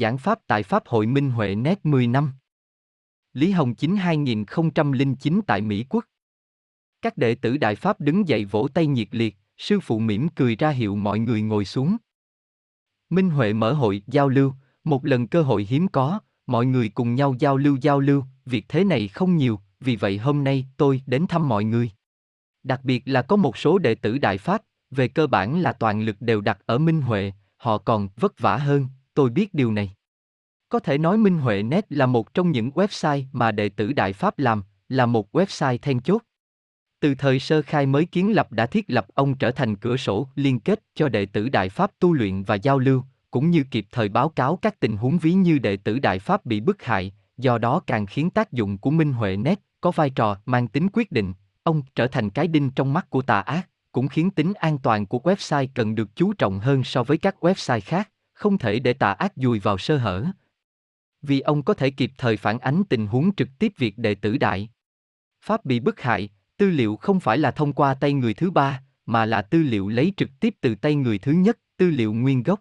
giảng pháp tại Pháp hội Minh Huệ nét 10 năm. Lý Hồng Chính 2009 tại Mỹ Quốc. Các đệ tử Đại Pháp đứng dậy vỗ tay nhiệt liệt, sư phụ mỉm cười ra hiệu mọi người ngồi xuống. Minh Huệ mở hội giao lưu, một lần cơ hội hiếm có, mọi người cùng nhau giao lưu giao lưu, việc thế này không nhiều, vì vậy hôm nay tôi đến thăm mọi người. Đặc biệt là có một số đệ tử Đại Pháp, về cơ bản là toàn lực đều đặt ở Minh Huệ, họ còn vất vả hơn, tôi biết điều này. Có thể nói Minh Huệ Net là một trong những website mà đệ tử Đại Pháp làm, là một website then chốt. Từ thời sơ khai mới kiến lập đã thiết lập ông trở thành cửa sổ liên kết cho đệ tử Đại Pháp tu luyện và giao lưu, cũng như kịp thời báo cáo các tình huống ví như đệ tử Đại Pháp bị bức hại, do đó càng khiến tác dụng của Minh Huệ Net có vai trò mang tính quyết định, ông trở thành cái đinh trong mắt của tà ác, cũng khiến tính an toàn của website cần được chú trọng hơn so với các website khác, không thể để tà ác dùi vào sơ hở. Vì ông có thể kịp thời phản ánh tình huống trực tiếp việc đệ tử đại. Pháp bị bức hại, tư liệu không phải là thông qua tay người thứ ba, mà là tư liệu lấy trực tiếp từ tay người thứ nhất, tư liệu nguyên gốc.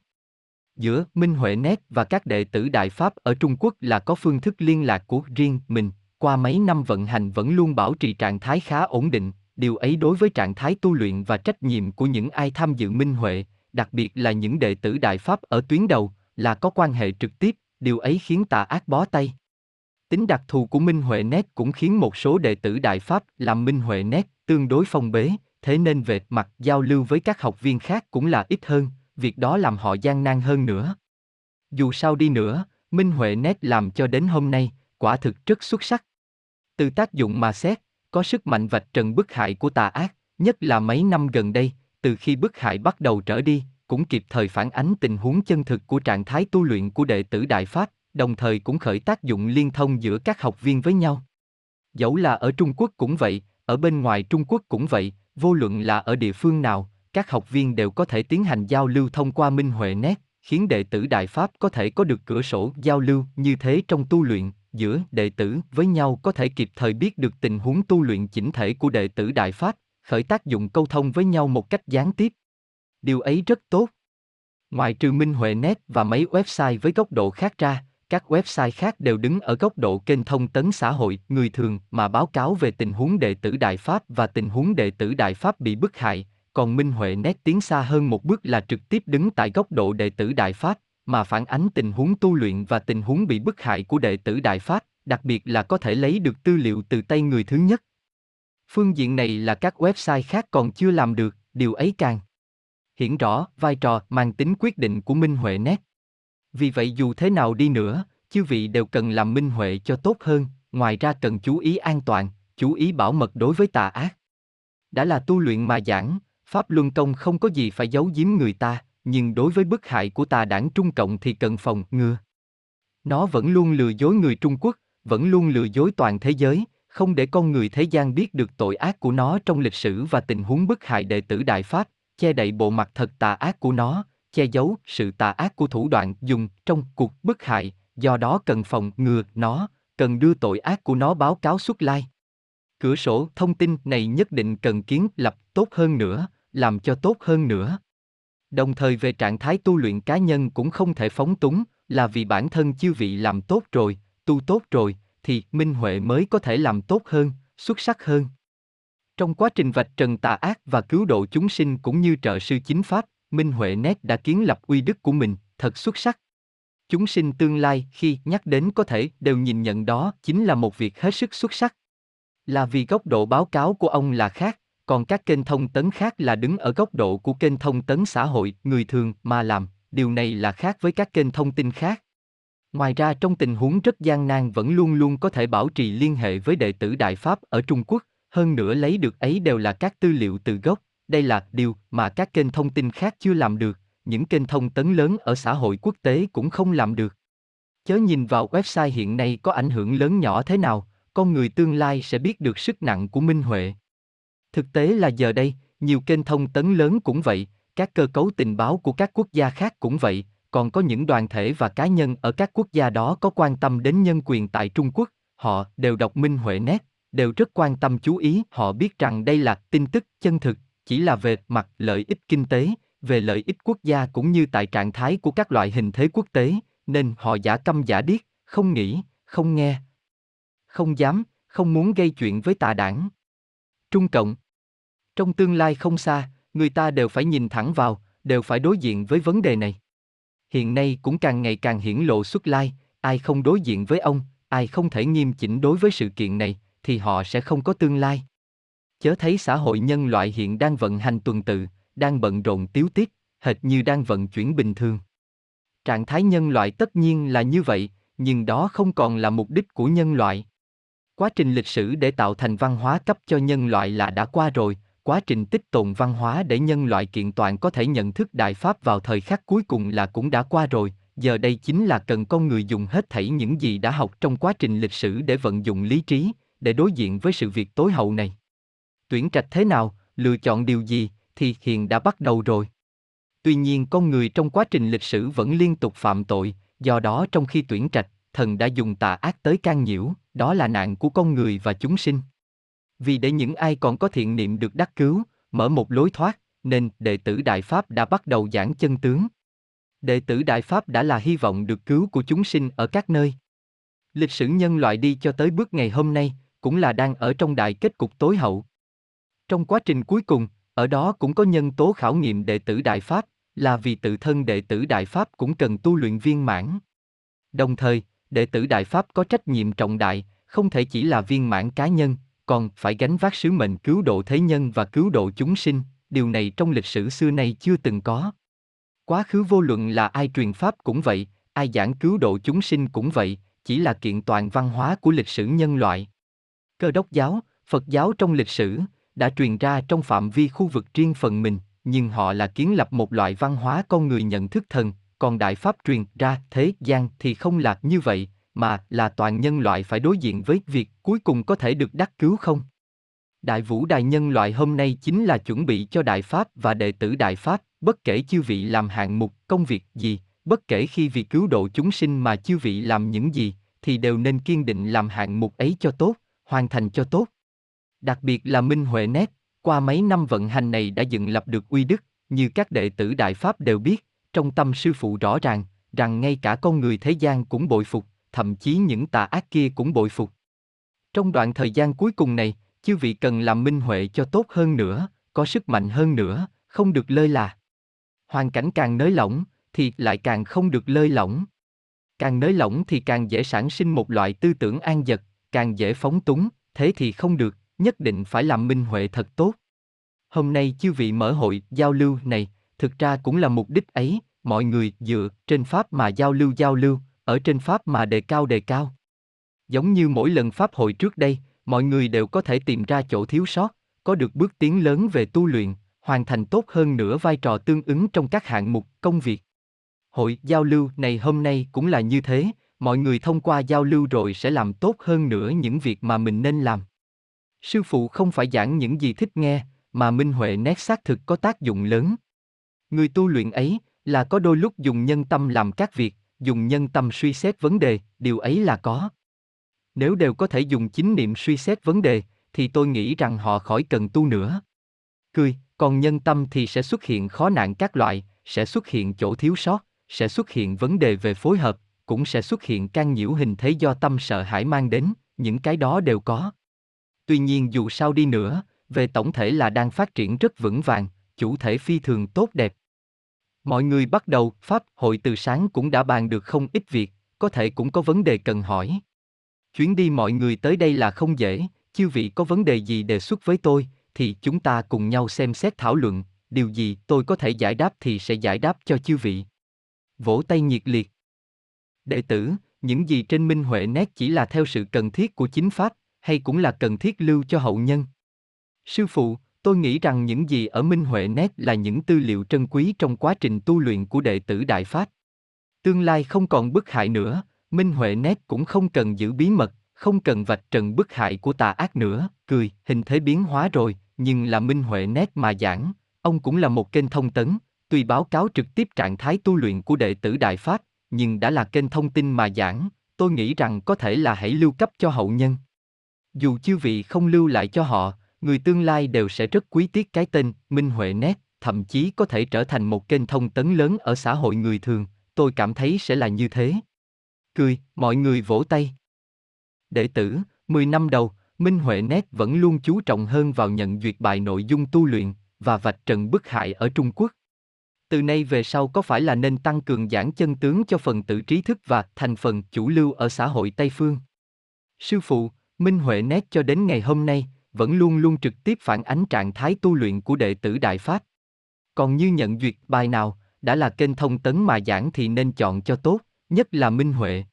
Giữa Minh Huệ nét và các đệ tử Đại Pháp ở Trung Quốc là có phương thức liên lạc của riêng mình, qua mấy năm vận hành vẫn luôn bảo trì trạng thái khá ổn định, điều ấy đối với trạng thái tu luyện và trách nhiệm của những ai tham dự Minh Huệ, đặc biệt là những đệ tử Đại Pháp ở tuyến đầu, là có quan hệ trực tiếp, điều ấy khiến tà ác bó tay. Tính đặc thù của Minh Huệ nét cũng khiến một số đệ tử Đại Pháp làm Minh Huệ nét tương đối phong bế, thế nên về mặt giao lưu với các học viên khác cũng là ít hơn, việc đó làm họ gian nan hơn nữa. Dù sao đi nữa, Minh Huệ nét làm cho đến hôm nay, quả thực rất xuất sắc. Từ tác dụng mà xét, có sức mạnh vạch trần bức hại của tà ác, nhất là mấy năm gần đây, từ khi bức hại bắt đầu trở đi, cũng kịp thời phản ánh tình huống chân thực của trạng thái tu luyện của đệ tử Đại Pháp, đồng thời cũng khởi tác dụng liên thông giữa các học viên với nhau. Dẫu là ở Trung Quốc cũng vậy, ở bên ngoài Trung Quốc cũng vậy, vô luận là ở địa phương nào, các học viên đều có thể tiến hành giao lưu thông qua Minh Huệ Net, khiến đệ tử Đại Pháp có thể có được cửa sổ giao lưu như thế trong tu luyện, giữa đệ tử với nhau có thể kịp thời biết được tình huống tu luyện chỉnh thể của đệ tử Đại Pháp, khởi tác dụng câu thông với nhau một cách gián tiếp. Điều ấy rất tốt. Ngoài trừ Minh Huệ Net và mấy website với góc độ khác ra, các website khác đều đứng ở góc độ kênh thông tấn xã hội, người thường mà báo cáo về tình huống đệ tử Đại Pháp và tình huống đệ tử Đại Pháp bị bức hại, còn Minh Huệ Net tiến xa hơn một bước là trực tiếp đứng tại góc độ đệ tử Đại Pháp, mà phản ánh tình huống tu luyện và tình huống bị bức hại của đệ tử Đại Pháp, đặc biệt là có thể lấy được tư liệu từ tay người thứ nhất. Phương diện này là các website khác còn chưa làm được, điều ấy càng hiển rõ vai trò mang tính quyết định của Minh Huệ Net. Vì vậy dù thế nào đi nữa, chư vị đều cần làm Minh Huệ cho tốt hơn, ngoài ra cần chú ý an toàn, chú ý bảo mật đối với tà ác. Đã là tu luyện mà giảng, Pháp Luân Công không có gì phải giấu giếm người ta, nhưng đối với bức hại của tà đảng Trung Cộng thì cần phòng ngừa. Nó vẫn luôn lừa dối người Trung Quốc, vẫn luôn lừa dối toàn thế giới, không để con người thế gian biết được tội ác của nó trong lịch sử và tình huống bức hại đệ tử Đại Pháp, che đậy bộ mặt thật tà ác của nó, che giấu sự tà ác của thủ đoạn dùng trong cuộc bức hại, do đó cần phòng ngừa nó, cần đưa tội ác của nó báo cáo xuất lai. Cửa sổ thông tin này nhất định cần kiến lập tốt hơn nữa, làm cho tốt hơn nữa. Đồng thời về trạng thái tu luyện cá nhân cũng không thể phóng túng, là vì bản thân chư vị làm tốt rồi, tu tốt rồi, thì minh huệ mới có thể làm tốt hơn, xuất sắc hơn. Trong quá trình vạch trần tà ác và cứu độ chúng sinh cũng như trợ sư chính pháp, Minh Huệ Nét đã kiến lập uy đức của mình, thật xuất sắc. Chúng sinh tương lai khi nhắc đến có thể đều nhìn nhận đó chính là một việc hết sức xuất sắc. Là vì góc độ báo cáo của ông là khác, còn các kênh thông tấn khác là đứng ở góc độ của kênh thông tấn xã hội, người thường mà làm, điều này là khác với các kênh thông tin khác. Ngoài ra trong tình huống rất gian nan vẫn luôn luôn có thể bảo trì liên hệ với đệ tử Đại Pháp ở Trung Quốc, hơn nữa lấy được ấy đều là các tư liệu từ gốc, đây là điều mà các kênh thông tin khác chưa làm được, những kênh thông tấn lớn ở xã hội quốc tế cũng không làm được. Chớ nhìn vào website hiện nay có ảnh hưởng lớn nhỏ thế nào, con người tương lai sẽ biết được sức nặng của Minh Huệ. Thực tế là giờ đây, nhiều kênh thông tấn lớn cũng vậy, các cơ cấu tình báo của các quốc gia khác cũng vậy, còn có những đoàn thể và cá nhân ở các quốc gia đó có quan tâm đến nhân quyền tại Trung Quốc, họ đều đọc Minh Huệ nét, đều rất quan tâm chú ý, họ biết rằng đây là tin tức chân thực, chỉ là về mặt lợi ích kinh tế, về lợi ích quốc gia cũng như tại trạng thái của các loại hình thế quốc tế, nên họ giả câm giả điếc, không nghĩ, không nghe. Không dám, không muốn gây chuyện với tà đảng. Trung Cộng Trong tương lai không xa, người ta đều phải nhìn thẳng vào, đều phải đối diện với vấn đề này. Hiện nay cũng càng ngày càng hiển lộ xuất lai, ai không đối diện với ông, ai không thể nghiêm chỉnh đối với sự kiện này, thì họ sẽ không có tương lai. Chớ thấy xã hội nhân loại hiện đang vận hành tuần tự, đang bận rộn tiếu tiết, hệt như đang vận chuyển bình thường. Trạng thái nhân loại tất nhiên là như vậy, nhưng đó không còn là mục đích của nhân loại. Quá trình lịch sử để tạo thành văn hóa cấp cho nhân loại là đã qua rồi, quá trình tích tồn văn hóa để nhân loại kiện toàn có thể nhận thức đại pháp vào thời khắc cuối cùng là cũng đã qua rồi, giờ đây chính là cần con người dùng hết thảy những gì đã học trong quá trình lịch sử để vận dụng lý trí, để đối diện với sự việc tối hậu này. Tuyển trạch thế nào, lựa chọn điều gì, thì hiện đã bắt đầu rồi. Tuy nhiên con người trong quá trình lịch sử vẫn liên tục phạm tội, do đó trong khi tuyển trạch, thần đã dùng tà ác tới can nhiễu, đó là nạn của con người và chúng sinh. Vì để những ai còn có thiện niệm được đắc cứu, mở một lối thoát, nên đệ tử Đại Pháp đã bắt đầu giảng chân tướng. Đệ tử Đại Pháp đã là hy vọng được cứu của chúng sinh ở các nơi. Lịch sử nhân loại đi cho tới bước ngày hôm nay, cũng là đang ở trong đại kết cục tối hậu. Trong quá trình cuối cùng, ở đó cũng có nhân tố khảo nghiệm đệ tử Đại Pháp, là vì tự thân đệ tử Đại Pháp cũng cần tu luyện viên mãn. Đồng thời, đệ tử Đại Pháp có trách nhiệm trọng đại, không thể chỉ là viên mãn cá nhân, còn phải gánh vác sứ mệnh cứu độ thế nhân và cứu độ chúng sinh, điều này trong lịch sử xưa nay chưa từng có. Quá khứ vô luận là ai truyền pháp cũng vậy, ai giảng cứu độ chúng sinh cũng vậy, chỉ là kiện toàn văn hóa của lịch sử nhân loại. Cơ đốc giáo, Phật giáo trong lịch sử đã truyền ra trong phạm vi khu vực riêng phần mình, nhưng họ là kiến lập một loại văn hóa con người nhận thức thần, còn đại pháp truyền ra thế gian thì không là như vậy, mà là toàn nhân loại phải đối diện với việc cuối cùng có thể được đắc cứu không? Đại vũ đại nhân loại hôm nay chính là chuẩn bị cho đại pháp và đệ tử đại pháp, bất kể chư vị làm hạng mục công việc gì, bất kể khi vì cứu độ chúng sinh mà chư vị làm những gì, thì đều nên kiên định làm hạng mục ấy cho tốt, hoàn thành cho tốt. Đặc biệt là Minh Huệ Nét, qua mấy năm vận hành này đã dựng lập được uy đức, như các đệ tử Đại Pháp đều biết, trong tâm sư phụ rõ ràng, rằng ngay cả con người thế gian cũng bội phục, thậm chí những tà ác kia cũng bội phục. Trong đoạn thời gian cuối cùng này, chư vị cần làm minh huệ cho tốt hơn nữa, có sức mạnh hơn nữa, không được lơi là. Hoàn cảnh càng nới lỏng, thì lại càng không được lơi lỏng. Càng nới lỏng thì càng dễ sản sinh một loại tư tưởng an dật, càng dễ phóng túng, thế thì không được, nhất định phải làm minh huệ thật tốt. Hôm nay chư vị mở hội giao lưu này, thực ra cũng là mục đích ấy, mọi người dựa trên pháp mà giao lưu giao lưu, ở trên pháp mà đề cao đề cao. Giống như mỗi lần pháp hội trước đây, mọi người đều có thể tìm ra chỗ thiếu sót, có được bước tiến lớn về tu luyện, hoàn thành tốt hơn nữa vai trò tương ứng trong các hạng mục công việc. Hội giao lưu này hôm nay cũng là như thế, mọi người thông qua giao lưu rồi sẽ làm tốt hơn nữa những việc mà mình nên làm. Sư phụ không phải giảng những gì thích nghe, mà minh huệ nét xác thực có tác dụng lớn. Người tu luyện ấy là có đôi lúc dùng nhân tâm làm các việc, dùng nhân tâm suy xét vấn đề, điều ấy là có. Nếu đều có thể dùng chính niệm suy xét vấn đề, thì tôi nghĩ rằng họ khỏi cần tu nữa. Cười, còn nhân tâm thì sẽ xuất hiện khó nạn các loại, sẽ xuất hiện chỗ thiếu sót, sẽ xuất hiện vấn đề về phối hợp, cũng sẽ xuất hiện can nhiễu hình thế do tâm sợ hãi mang đến, những cái đó đều có. Tuy nhiên dù sao đi nữa, về tổng thể là đang phát triển rất vững vàng, chủ thể phi thường tốt đẹp. Mọi người bắt đầu, Pháp hội từ sáng cũng đã bàn được không ít việc, có thể cũng có vấn đề cần hỏi. Chuyến đi mọi người tới đây là không dễ, chư vị có vấn đề gì đề xuất với tôi, thì chúng ta cùng nhau xem xét thảo luận, điều gì tôi có thể giải đáp thì sẽ giải đáp cho chư vị. Vỗ tay nhiệt liệt. Đệ tử, những gì trên Minh Huệ nét chỉ là theo sự cần thiết của chính Pháp, hay cũng là cần thiết lưu cho hậu nhân? Sư phụ, tôi nghĩ rằng những gì ở Minh Huệ Nét là những tư liệu trân quý trong quá trình tu luyện của đệ tử Đại Pháp. Tương lai không còn bức hại nữa, Minh Huệ Nét cũng không cần giữ bí mật, không cần vạch trần bức hại của tà ác nữa, cười, hình thế biến hóa rồi, nhưng là Minh Huệ Nét mà giảng, ông cũng là một kênh thông tấn, tuy báo cáo trực tiếp trạng thái tu luyện của đệ tử Đại Pháp, nhưng đã là kênh thông tin mà giảng, tôi nghĩ rằng có thể là hãy lưu cấp cho hậu nhân. Dù chư vị không lưu lại cho họ, người tương lai đều sẽ rất quý tiếc cái tên Minh Huệ Net, thậm chí có thể trở thành một kênh thông tấn lớn ở xã hội người thường. tôi cảm thấy sẽ là như thế. Cười, mọi người vỗ tay. Đệ tử, 10 năm đầu, Minh Huệ Nét vẫn luôn chú trọng hơn vào nhận duyệt bài nội dung tu luyện và vạch trần bức hại ở Trung Quốc. Từ nay về sau có phải là nên tăng cường giảng chân tướng cho phần tử trí thức và thành phần chủ lưu ở xã hội Tây Phương? Sư phụ, Minh Huệ Nét cho đến ngày hôm nay, vẫn luôn luôn trực tiếp phản ánh trạng thái tu luyện của đệ tử Đại Pháp. Còn như nhận duyệt bài nào, đã là kênh thông tấn mà giảng thì nên chọn cho tốt, nhất là Minh Huệ.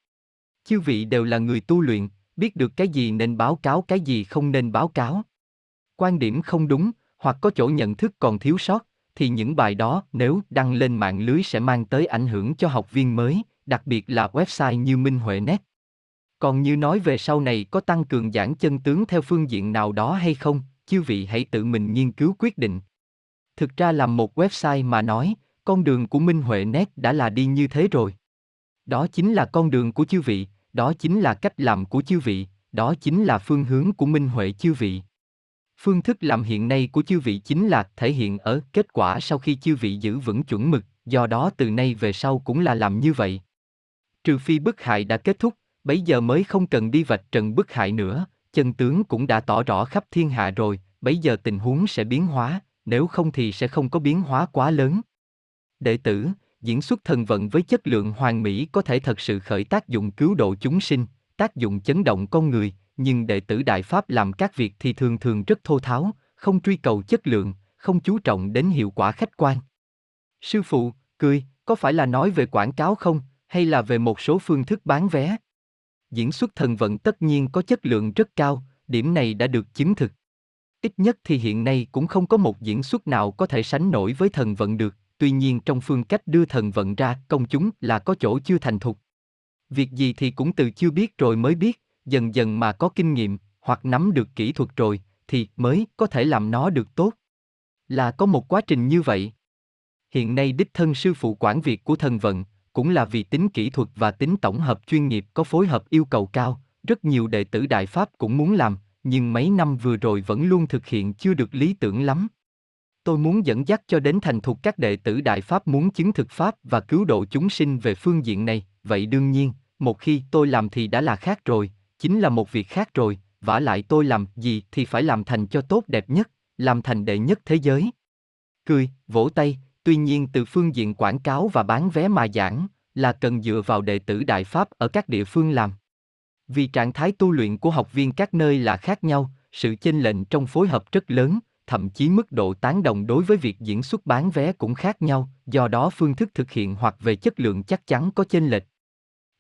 Chư vị đều là người tu luyện, biết được cái gì nên báo cáo cái gì không nên báo cáo. Quan điểm không đúng, hoặc có chỗ nhận thức còn thiếu sót, thì những bài đó nếu đăng lên mạng lưới sẽ mang tới ảnh hưởng cho học viên mới, đặc biệt là website như Minh Huệ Net. Còn như nói về sau này có tăng cường giảng chân tướng theo phương diện nào đó hay không, chư vị hãy tự mình nghiên cứu quyết định. Thực ra làm một website mà nói, con đường của Minh Huệ Net đã là đi như thế rồi. Đó chính là con đường của chư vị, đó chính là cách làm của chư vị, đó chính là phương hướng của Minh Huệ chư vị. Phương thức làm hiện nay của chư vị chính là thể hiện ở kết quả sau khi chư vị giữ vững chuẩn mực, do đó từ nay về sau cũng là làm như vậy. Trừ phi bức hại đã kết thúc, bấy giờ mới không cần đi vạch trần bức hại nữa, chân tướng cũng đã tỏ rõ khắp thiên hạ rồi, bấy giờ tình huống sẽ biến hóa, nếu không thì sẽ không có biến hóa quá lớn. Đệ tử, diễn xuất thần vận với chất lượng hoàn mỹ có thể thật sự khởi tác dụng cứu độ chúng sinh, tác dụng chấn động con người, nhưng đệ tử Đại Pháp làm các việc thì thường thường rất thô tháo, không truy cầu chất lượng, không chú trọng đến hiệu quả khách quan. Sư phụ, cười, có phải là nói về quảng cáo không, hay là về một số phương thức bán vé? Diễn xuất thần vận tất nhiên có chất lượng rất cao, điểm này đã được chứng thực. Ít nhất thì hiện nay cũng không có một diễn xuất nào có thể sánh nổi với thần vận được, tuy nhiên trong phương cách đưa thần vận ra công chúng là có chỗ chưa thành thục. Việc gì thì cũng từ chưa biết rồi mới biết, dần dần mà có kinh nghiệm, hoặc nắm được kỹ thuật rồi, thì mới có thể làm nó được tốt. Là có một quá trình như vậy. Hiện nay đích thân sư phụ quản việc của thần vận, cũng là vì tính kỹ thuật và tính tổng hợp chuyên nghiệp có phối hợp yêu cầu cao, rất nhiều đệ tử Đại Pháp cũng muốn làm, nhưng mấy năm vừa rồi vẫn luôn thực hiện chưa được lý tưởng lắm. Tôi muốn dẫn dắt cho đến thành thục các đệ tử Đại Pháp muốn chứng thực Pháp và cứu độ chúng sinh về phương diện này, vậy đương nhiên, một khi tôi làm thì đã là khác rồi, chính là một việc khác rồi, vả lại tôi làm gì thì phải làm thành cho tốt đẹp nhất, làm thành đệ nhất thế giới. Cười, vỗ tay, tuy nhiên từ phương diện quảng cáo và bán vé mà giảng, là cần dựa vào đệ tử Đại Pháp ở các địa phương làm. Vì trạng thái tu luyện của học viên các nơi là khác nhau, sự chênh lệnh trong phối hợp rất lớn, thậm chí mức độ tán đồng đối với việc diễn xuất bán vé cũng khác nhau, do đó phương thức thực hiện hoặc về chất lượng chắc chắn có chênh lệch.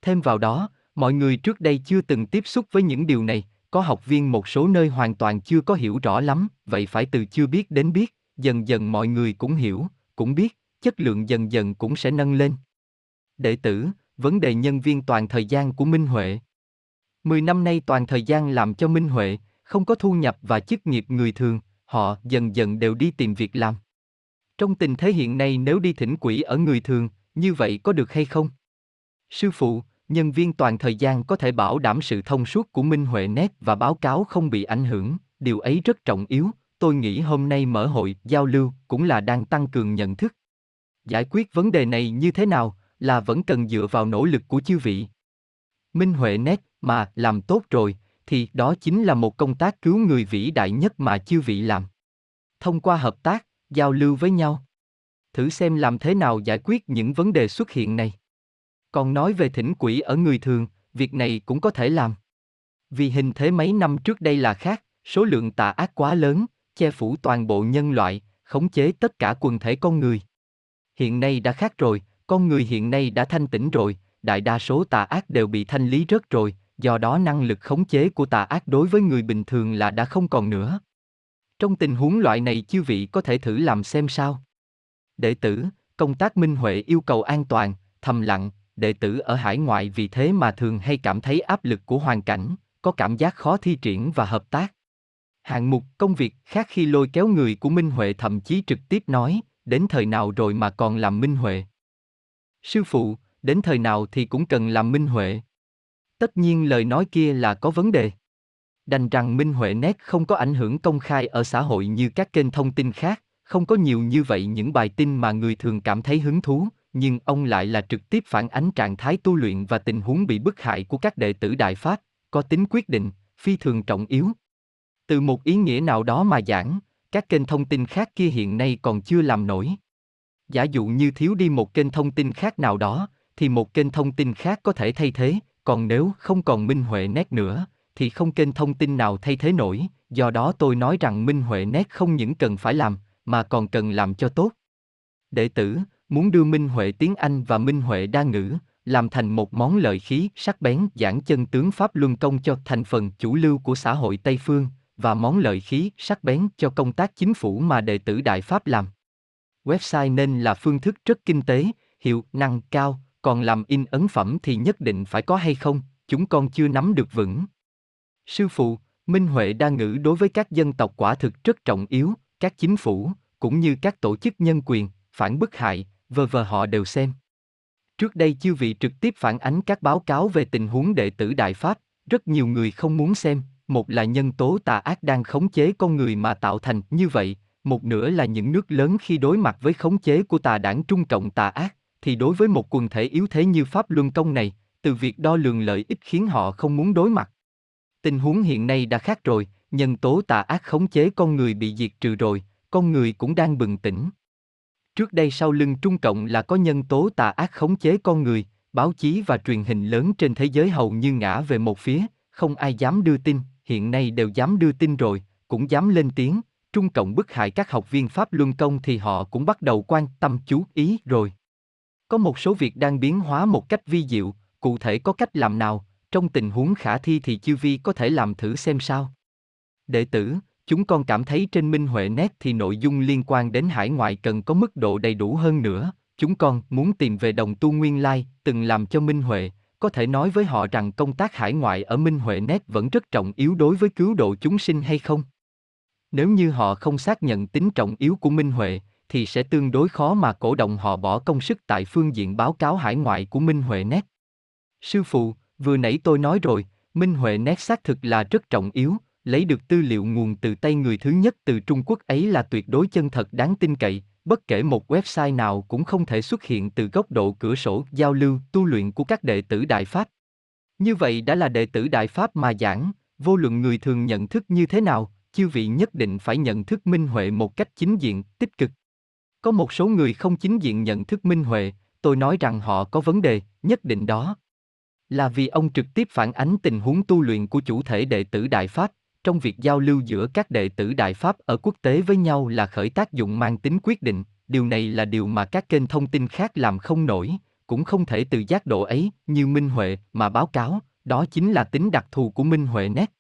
Thêm vào đó, mọi người trước đây chưa từng tiếp xúc với những điều này, có học viên một số nơi hoàn toàn chưa có hiểu rõ lắm, vậy phải từ chưa biết đến biết, dần dần mọi người cũng hiểu, cũng biết, chất lượng dần dần cũng sẽ nâng lên. Đệ tử, vấn đề nhân viên toàn thời gian của Minh Huệ. Mười năm nay toàn thời gian làm cho Minh Huệ, không có thu nhập và chức nghiệp người thường, họ dần dần đều đi tìm việc làm. Trong tình thế hiện nay nếu đi thỉnh quỷ ở người thường, như vậy có được hay không? Sư phụ, nhân viên toàn thời gian có thể bảo đảm sự thông suốt của Minh Huệ nét và báo cáo không bị ảnh hưởng, điều ấy rất trọng yếu, tôi nghĩ hôm nay mở hội giao lưu cũng là đang tăng cường nhận thức. Giải quyết vấn đề này như thế nào là vẫn cần dựa vào nỗ lực của chư vị. Minh Huệ nét mà làm tốt rồi thì đó chính là một công tác cứu người vĩ đại nhất mà chư vị làm. Thông qua hợp tác, giao lưu với nhau. Thử xem làm thế nào giải quyết những vấn đề xuất hiện này. Còn nói về thỉnh quỷ ở người thường, việc này cũng có thể làm. Vì hình thế mấy năm trước đây là khác, số lượng tà ác quá lớn, che phủ toàn bộ nhân loại, khống chế tất cả quần thể con người. Hiện nay đã khác rồi, con người hiện nay đã thanh tĩnh rồi, đại đa số tà ác đều bị thanh lý rớt rồi, do đó năng lực khống chế của tà ác đối với người bình thường là đã không còn nữa. Trong tình huống loại này chư vị có thể thử làm xem sao. Đệ tử, công tác minh huệ yêu cầu an toàn, thầm lặng, đệ tử ở hải ngoại vì thế mà thường hay cảm thấy áp lực của hoàn cảnh, có cảm giác khó thi triển và hợp tác. Hạng mục công việc khác khi lôi kéo người của Minh Huệ thậm chí trực tiếp nói, đến thời nào rồi mà còn làm Minh Huệ. Sư phụ, đến thời nào thì cũng cần làm Minh Huệ. Tất nhiên lời nói kia là có vấn đề. Đành rằng Minh Huệ nét không có ảnh hưởng công khai ở xã hội như các kênh thông tin khác, không có nhiều như vậy những bài tin mà người thường cảm thấy hứng thú, nhưng ông lại là trực tiếp phản ánh trạng thái tu luyện và tình huống bị bức hại của các đệ tử Đại Pháp, có tính quyết định, phi thường trọng yếu. Từ một ý nghĩa nào đó mà giảng, các kênh thông tin khác kia hiện nay còn chưa làm nổi. Giả dụ như thiếu đi một kênh thông tin khác nào đó, thì một kênh thông tin khác có thể thay thế, còn nếu không còn Minh Huệ Net nữa, thì không kênh thông tin nào thay thế nổi, do đó tôi nói rằng Minh Huệ Net không những cần phải làm, mà còn cần làm cho tốt. Đệ tử, muốn đưa Minh Huệ tiếng Anh và Minh Huệ đa ngữ, làm thành một món lợi khí sắc bén giảng chân tướng Pháp Luân Công cho thành phần chủ lưu của xã hội Tây Phương, và món lợi khí sắc bén cho công tác chính phủ mà đệ tử Đại Pháp làm. Website nên là phương thức rất kinh tế, hiệu năng cao, còn làm in ấn phẩm thì nhất định phải có hay không, chúng con chưa nắm được vững. Sư phụ, Minh Huệ đa ngữ đối với các dân tộc quả thực rất trọng yếu, các chính phủ, cũng như các tổ chức nhân quyền, phản bức hại, vờ vờ họ đều xem. Trước đây chư vị trực tiếp phản ánh các báo cáo về tình huống đệ tử Đại Pháp, rất nhiều người không muốn xem, một là nhân tố tà ác đang khống chế con người mà tạo thành như vậy, một nữa là những nước lớn khi đối mặt với khống chế của tà đảng trung cộng tà ác, thì đối với một quần thể yếu thế như Pháp Luân Công này, từ việc đo lường lợi ích khiến họ không muốn đối mặt. Tình huống hiện nay đã khác rồi, nhân tố tà ác khống chế con người bị diệt trừ rồi, con người cũng đang bừng tỉnh. Trước đây sau lưng Trung Cộng là có nhân tố tà ác khống chế con người, báo chí và truyền hình lớn trên thế giới hầu như ngã về một phía, không ai dám đưa tin, hiện nay đều dám đưa tin rồi, cũng dám lên tiếng, Trung Cộng bức hại các học viên Pháp Luân Công thì họ cũng bắt đầu quan tâm chú ý rồi. Có một số việc đang biến hóa một cách vi diệu, cụ thể có cách làm nào, trong tình huống khả thi thì chư vi có thể làm thử xem sao. Đệ tử, chúng con cảm thấy trên Minh Huệ Net thì nội dung liên quan đến hải ngoại cần có mức độ đầy đủ hơn nữa. Chúng con muốn tìm về đồng tu nguyên lai, từng làm cho Minh Huệ, có thể nói với họ rằng công tác hải ngoại ở Minh Huệ Net vẫn rất trọng yếu đối với cứu độ chúng sinh hay không? Nếu như họ không xác nhận tính trọng yếu của Minh Huệ, thì sẽ tương đối khó mà cổ động họ bỏ công sức tại phương diện báo cáo hải ngoại của Minh Huệ Net. Sư phụ, vừa nãy tôi nói rồi, Minh Huệ Net xác thực là rất trọng yếu, lấy được tư liệu nguồn từ tay người thứ nhất từ Trung Quốc ấy là tuyệt đối chân thật đáng tin cậy, bất kể một website nào cũng không thể xuất hiện từ góc độ cửa sổ giao lưu tu luyện của các đệ tử Đại Pháp. Như vậy đã là đệ tử Đại Pháp mà giảng, vô luận người thường nhận thức như thế nào, chư vị nhất định phải nhận thức minh huệ một cách chính diện, tích cực. Có một số người không chính diện nhận thức minh huệ, tôi nói rằng họ có vấn đề, nhất định đó. Là vì ông trực tiếp phản ánh tình huống tu luyện của chủ thể đệ tử Đại Pháp, trong việc giao lưu giữa các đệ tử Đại Pháp ở quốc tế với nhau là khởi tác dụng mang tính quyết định, điều này là điều mà các kênh thông tin khác làm không nổi, cũng không thể từ giác độ ấy như Minh Huệ mà báo cáo, đó chính là tính đặc thù của Minh Huệ nét.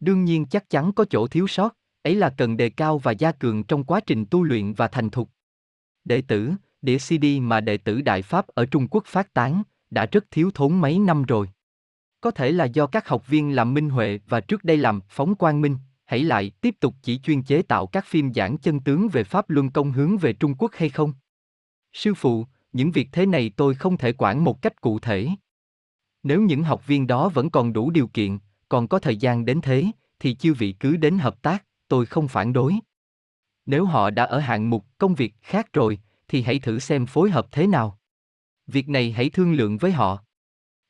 Đương nhiên chắc chắn có chỗ thiếu sót, ấy là cần đề cao và gia cường trong quá trình tu luyện và thành thục. Đệ tử, đĩa CD mà đệ tử Đại Pháp ở Trung Quốc phát tán, đã rất thiếu thốn mấy năm rồi. Có thể là do các học viên làm Minh Huệ và trước đây làm Phóng Quang Minh, hãy lại tiếp tục chỉ chuyên chế tạo các phim giảng chân tướng về Pháp Luân Công hướng về Trung Quốc hay không? Sư phụ, những việc thế này tôi không thể quản một cách cụ thể. Nếu những học viên đó vẫn còn đủ điều kiện, còn có thời gian đến thế, thì chư vị cứ đến hợp tác, tôi không phản đối. Nếu họ đã ở hạng mục công việc khác rồi, thì hãy thử xem phối hợp thế nào. Việc này hãy thương lượng với họ.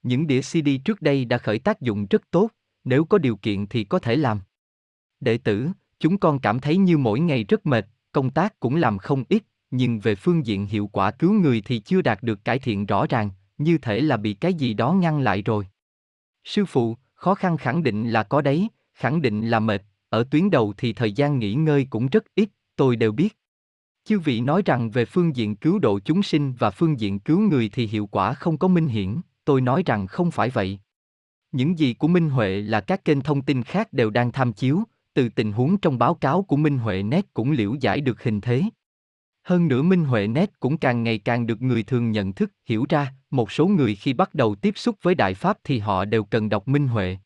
Những đĩa CD trước đây đã khởi tác dụng rất tốt, nếu có điều kiện thì có thể làm. Đệ tử, chúng con cảm thấy như mỗi ngày rất mệt, công tác cũng làm không ít, nhưng về phương diện hiệu quả cứu người thì chưa đạt được cải thiện rõ ràng, như thể là bị cái gì đó ngăn lại rồi. Sư phụ, khó khăn khẳng định là có đấy, khẳng định là mệt, ở tuyến đầu thì thời gian nghỉ ngơi cũng rất ít, tôi đều biết. Chư vị nói rằng về phương diện cứu độ chúng sinh và phương diện cứu người thì hiệu quả không có minh hiển, tôi nói rằng không phải vậy. Những gì của Minh Huệ là các kênh thông tin khác đều đang tham chiếu, từ tình huống trong báo cáo của Minh Huệ Net cũng liễu giải được hình thế. Hơn nữa Minh Huệ Net cũng càng ngày càng được người thường nhận thức, hiểu ra, một số người khi bắt đầu tiếp xúc với Đại Pháp thì họ đều cần đọc Minh Huệ.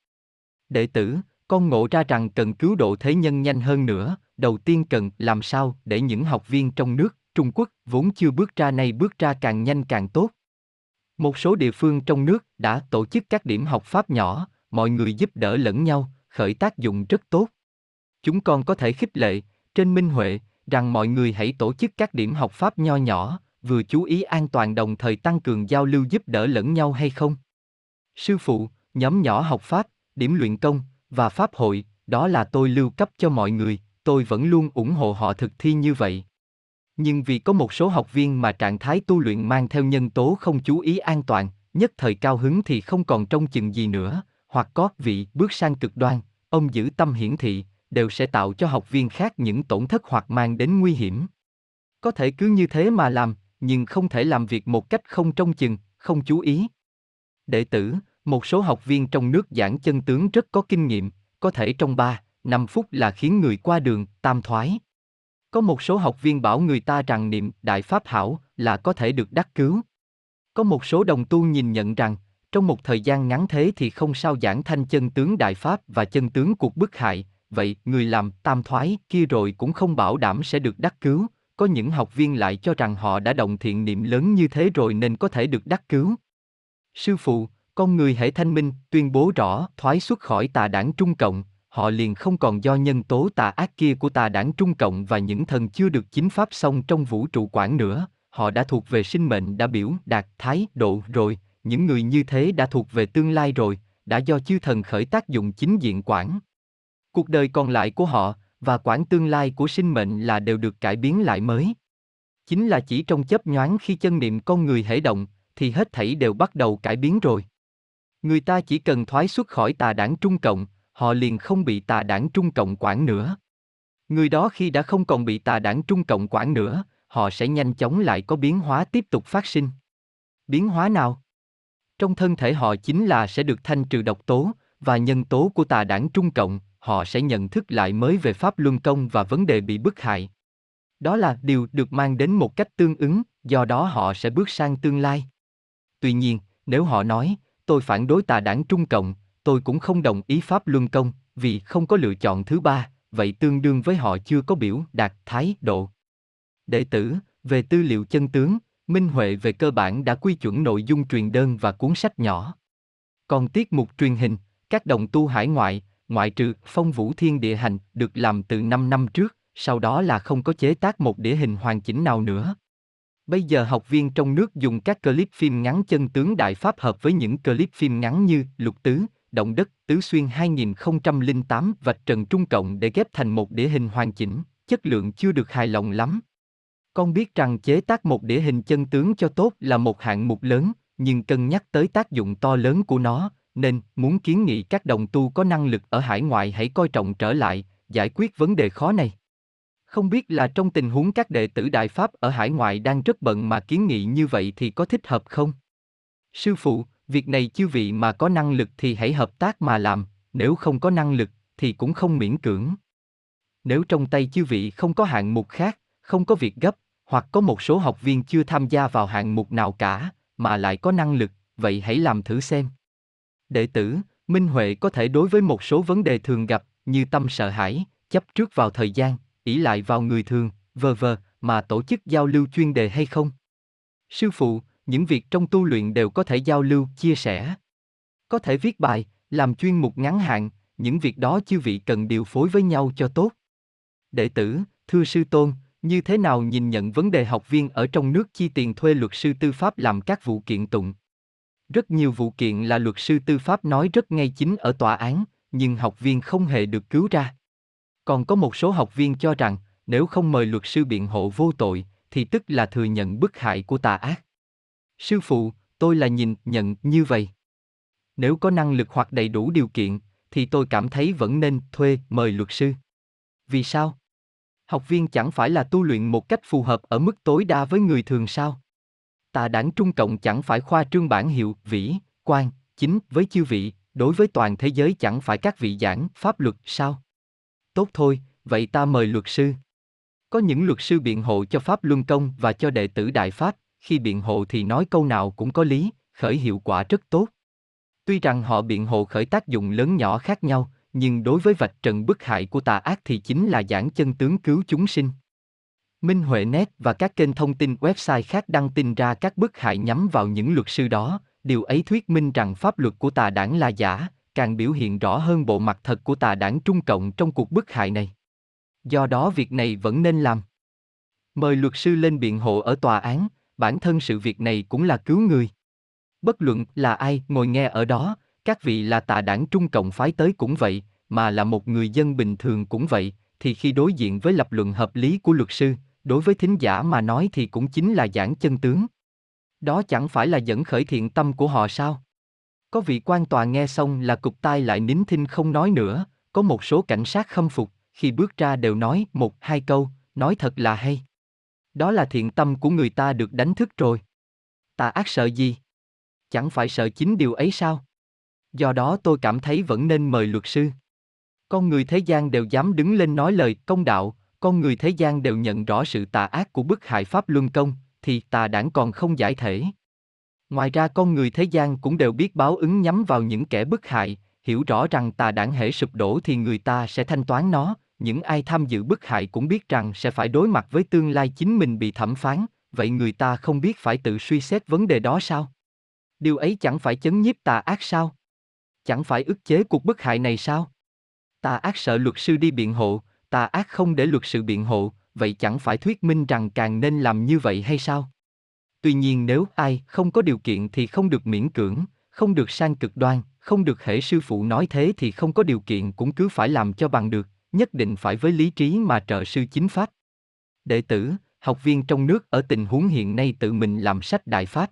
Đệ tử, con ngộ ra rằng cần cứu độ thế nhân nhanh hơn nữa, đầu tiên cần làm sao để những học viên trong nước, Trung Quốc vốn chưa bước ra nay bước ra càng nhanh càng tốt. Một số địa phương trong nước đã tổ chức các điểm học pháp nhỏ, mọi người giúp đỡ lẫn nhau, khởi tác dụng rất tốt. Chúng con có thể khích lệ, trên Minh Huệ, rằng mọi người hãy tổ chức các điểm học pháp nho nhỏ, vừa chú ý an toàn đồng thời tăng cường giao lưu giúp đỡ lẫn nhau hay không? Sư phụ, nhóm nhỏ học Pháp, điểm luyện công, và Pháp hội, đó là tôi lưu cấp cho mọi người, tôi vẫn luôn ủng hộ họ thực thi như vậy. Nhưng vì có một số học viên mà trạng thái tu luyện mang theo nhân tố không chú ý an toàn, nhất thời cao hứng thì không còn trông chừng gì nữa, hoặc có vị bước sang cực đoan, ông giữ tâm hiển thị, đều sẽ tạo cho học viên khác những tổn thất hoặc mang đến nguy hiểm. Có thể cứ như thế mà làm, nhưng không thể làm việc một cách không trông chừng, không chú ý. Đệ tử, một số học viên trong nước giảng chân tướng rất có kinh nghiệm, có thể trong 3, 5 phút là khiến người qua đường, tam thoái. Có một số học viên bảo người ta rằng niệm Đại Pháp Hảo là có thể được đắc cứu. Có một số đồng tu nhìn nhận rằng, trong một thời gian ngắn thế thì không sao giảng thanh chân tướng Đại Pháp và chân tướng cuộc bức hại, vậy người làm tam thoái kia rồi cũng không bảo đảm sẽ được đắc cứu, có những học viên lại cho rằng họ đã động thiện niệm lớn như thế rồi nên có thể được đắc cứu. Sư phụ, con người hãy thanh minh, tuyên bố rõ, thoái xuất khỏi tà đảng Trung Cộng, họ liền không còn do nhân tố tà ác kia của tà đảng Trung Cộng và những thần chưa được chính pháp xong trong vũ trụ quản nữa, họ đã thuộc về sinh mệnh đã biểu đạt thái độ rồi, những người như thế đã thuộc về tương lai rồi, đã do chư thần khởi tác dụng chính diện quản. Cuộc đời còn lại của họ, và quản tương lai của sinh mệnh là đều được cải biến lại mới. Chính là chỉ trong chớp nhoáng khi chân niệm con người hễ động, thì hết thảy đều bắt đầu cải biến rồi. Người ta chỉ cần thoái xuất khỏi tà đảng Trung Cộng, họ liền không bị tà đảng Trung Cộng quản nữa. Người đó khi đã không còn bị tà đảng Trung Cộng quản nữa, họ sẽ nhanh chóng lại có biến hóa tiếp tục phát sinh. Biến hóa nào? Trong thân thể họ chính là sẽ được thanh trừ độc tố và nhân tố của tà đảng Trung Cộng, họ sẽ nhận thức lại mới về pháp luân công và vấn đề bị bức hại. Đó là điều được mang đến một cách tương ứng, do đó họ sẽ bước sang tương lai. Tuy nhiên, nếu họ nói, tôi phản đối tà đảng Trung Cộng, tôi cũng không đồng ý pháp luân công, vì không có lựa chọn thứ ba, vậy tương đương với họ chưa có biểu đạt thái độ. Đệ tử, về tư liệu chân tướng, Minh Huệ về cơ bản đã quy chuẩn nội dung truyền đơn và cuốn sách nhỏ. Còn tiết mục truyền hình, các đồng tu hải ngoại, ngoại trừ phong vũ thiên địa hành được làm từ 5 năm trước, sau đó là không có chế tác một đĩa hình hoàn chỉnh nào nữa. Bây giờ học viên trong nước dùng các clip phim ngắn chân tướng Đại Pháp hợp với những clip phim ngắn như Lục Tứ, Động Đất, Tứ Xuyên 2008 vạch trần Trung Cộng để ghép thành một đĩa hình hoàn chỉnh, chất lượng chưa được hài lòng lắm. Con biết rằng chế tác một đĩa hình chân tướng cho tốt là một hạng mục lớn, nhưng cân nhắc tới tác dụng to lớn của nó, nên muốn kiến nghị các đồng tu có năng lực ở hải ngoại hãy coi trọng trở lại, giải quyết vấn đề khó này. Không biết là trong tình huống các đệ tử Đại Pháp ở hải ngoại đang rất bận mà kiến nghị như vậy thì có thích hợp không? Sư phụ, việc này chư vị mà có năng lực thì hãy hợp tác mà làm, nếu không có năng lực thì cũng không miễn cưỡng. Nếu trong tay chư vị không có hạng mục khác, không có việc gấp, hoặc có một số học viên chưa tham gia vào hạng mục nào cả, mà lại có năng lực, vậy hãy làm thử xem. Đệ tử, Minh Huệ có thể đối với một số vấn đề thường gặp, như tâm sợ hãi, chấp trước vào thời gian, ỷ lại vào người thường, vờ vờ, mà tổ chức giao lưu chuyên đề hay không? Sư phụ, những việc trong tu luyện đều có thể giao lưu, chia sẻ. Có thể viết bài, làm chuyên mục ngắn hạn, những việc đó chư vị cần điều phối với nhau cho tốt. Đệ tử, thưa sư tôn, như thế nào nhìn nhận vấn đề học viên ở trong nước chi tiền thuê luật sư tư pháp làm các vụ kiện tụng? Rất nhiều vụ kiện là luật sư tư pháp nói rất ngay chính ở tòa án, nhưng học viên không hề được cứu ra. Còn có một số học viên cho rằng, nếu không mời luật sư biện hộ vô tội, thì tức là thừa nhận bức hại của tà ác. Sư phụ, tôi là nhìn nhận như vậy. Nếu có năng lực hoặc đầy đủ điều kiện, thì tôi cảm thấy vẫn nên thuê mời luật sư. Vì sao? Học viên chẳng phải là tu luyện một cách phù hợp ở mức tối đa với người thường sao? Tà đảng Trung Cộng chẳng phải khoa trương bản hiệu, vĩ, quan, chính với chư vị, đối với toàn thế giới chẳng phải các vị giảng pháp luật sao? Tốt thôi, vậy ta mời luật sư. Có những luật sư biện hộ cho Pháp Luân Công và cho đệ tử Đại Pháp, khi biện hộ thì nói câu nào cũng có lý, khởi hiệu quả rất tốt. Tuy rằng họ biện hộ khởi tác dụng lớn nhỏ khác nhau, nhưng đối với vạch trần bức hại của tà ác thì chính là giảng chân tướng cứu chúng sinh. Minh Huệ Net và các kênh thông tin website khác đăng tin ra các bức hại nhắm vào những luật sư đó, điều ấy thuyết minh rằng pháp luật của tà đảng là giả, càng biểu hiện rõ hơn bộ mặt thật của tà đảng Trung Cộng trong cuộc bức hại này. Do đó việc này vẫn nên làm. Mời luật sư lên biện hộ ở tòa án, bản thân sự việc này cũng là cứu người. Bất luận là ai ngồi nghe ở đó, các vị là tà đảng Trung Cộng phái tới cũng vậy, mà là một người dân bình thường cũng vậy, thì khi đối diện với lập luận hợp lý của luật sư, đối với thính giả mà nói thì cũng chính là giảng chân tướng. Đó chẳng phải là dẫn khởi thiện tâm của họ sao? Có vị quan tòa nghe xong là cục tai lại nín thinh không nói nữa, có một số cảnh sát khâm phục, khi bước ra đều nói một hai câu, nói thật là hay. Đó là thiện tâm của người ta được đánh thức rồi. Tà ác sợ gì? Chẳng phải sợ chính điều ấy sao? Do đó tôi cảm thấy vẫn nên mời luật sư. Con người thế gian đều dám đứng lên nói lời công đạo, con người thế gian đều nhận rõ sự tà ác của bức hại pháp luân công, thì tà đảng còn không giải thể. Ngoài ra con người thế gian cũng đều biết báo ứng nhắm vào những kẻ bức hại, hiểu rõ rằng tà đảng hệ sụp đổ thì người ta sẽ thanh toán nó, những ai tham dự bức hại cũng biết rằng sẽ phải đối mặt với tương lai chính mình bị thẩm phán, vậy người ta không biết phải tự suy xét vấn đề đó sao? Điều ấy chẳng phải chấn nhiếp tà ác sao? Chẳng phải ức chế cuộc bức hại này sao? Tà ác sợ luật sư đi biện hộ, tà ác không để luật sự biện hộ, vậy chẳng phải thuyết minh rằng càng nên làm như vậy hay sao? Tuy nhiên nếu ai không có điều kiện thì không được miễn cưỡng, không được sang cực đoan, không được hệ sư phụ nói thế thì không có điều kiện cũng cứ phải làm cho bằng được, nhất định phải với lý trí mà trợ sư chính pháp. Đệ tử, học viên trong nước ở tình huống hiện nay tự mình làm sách đại pháp.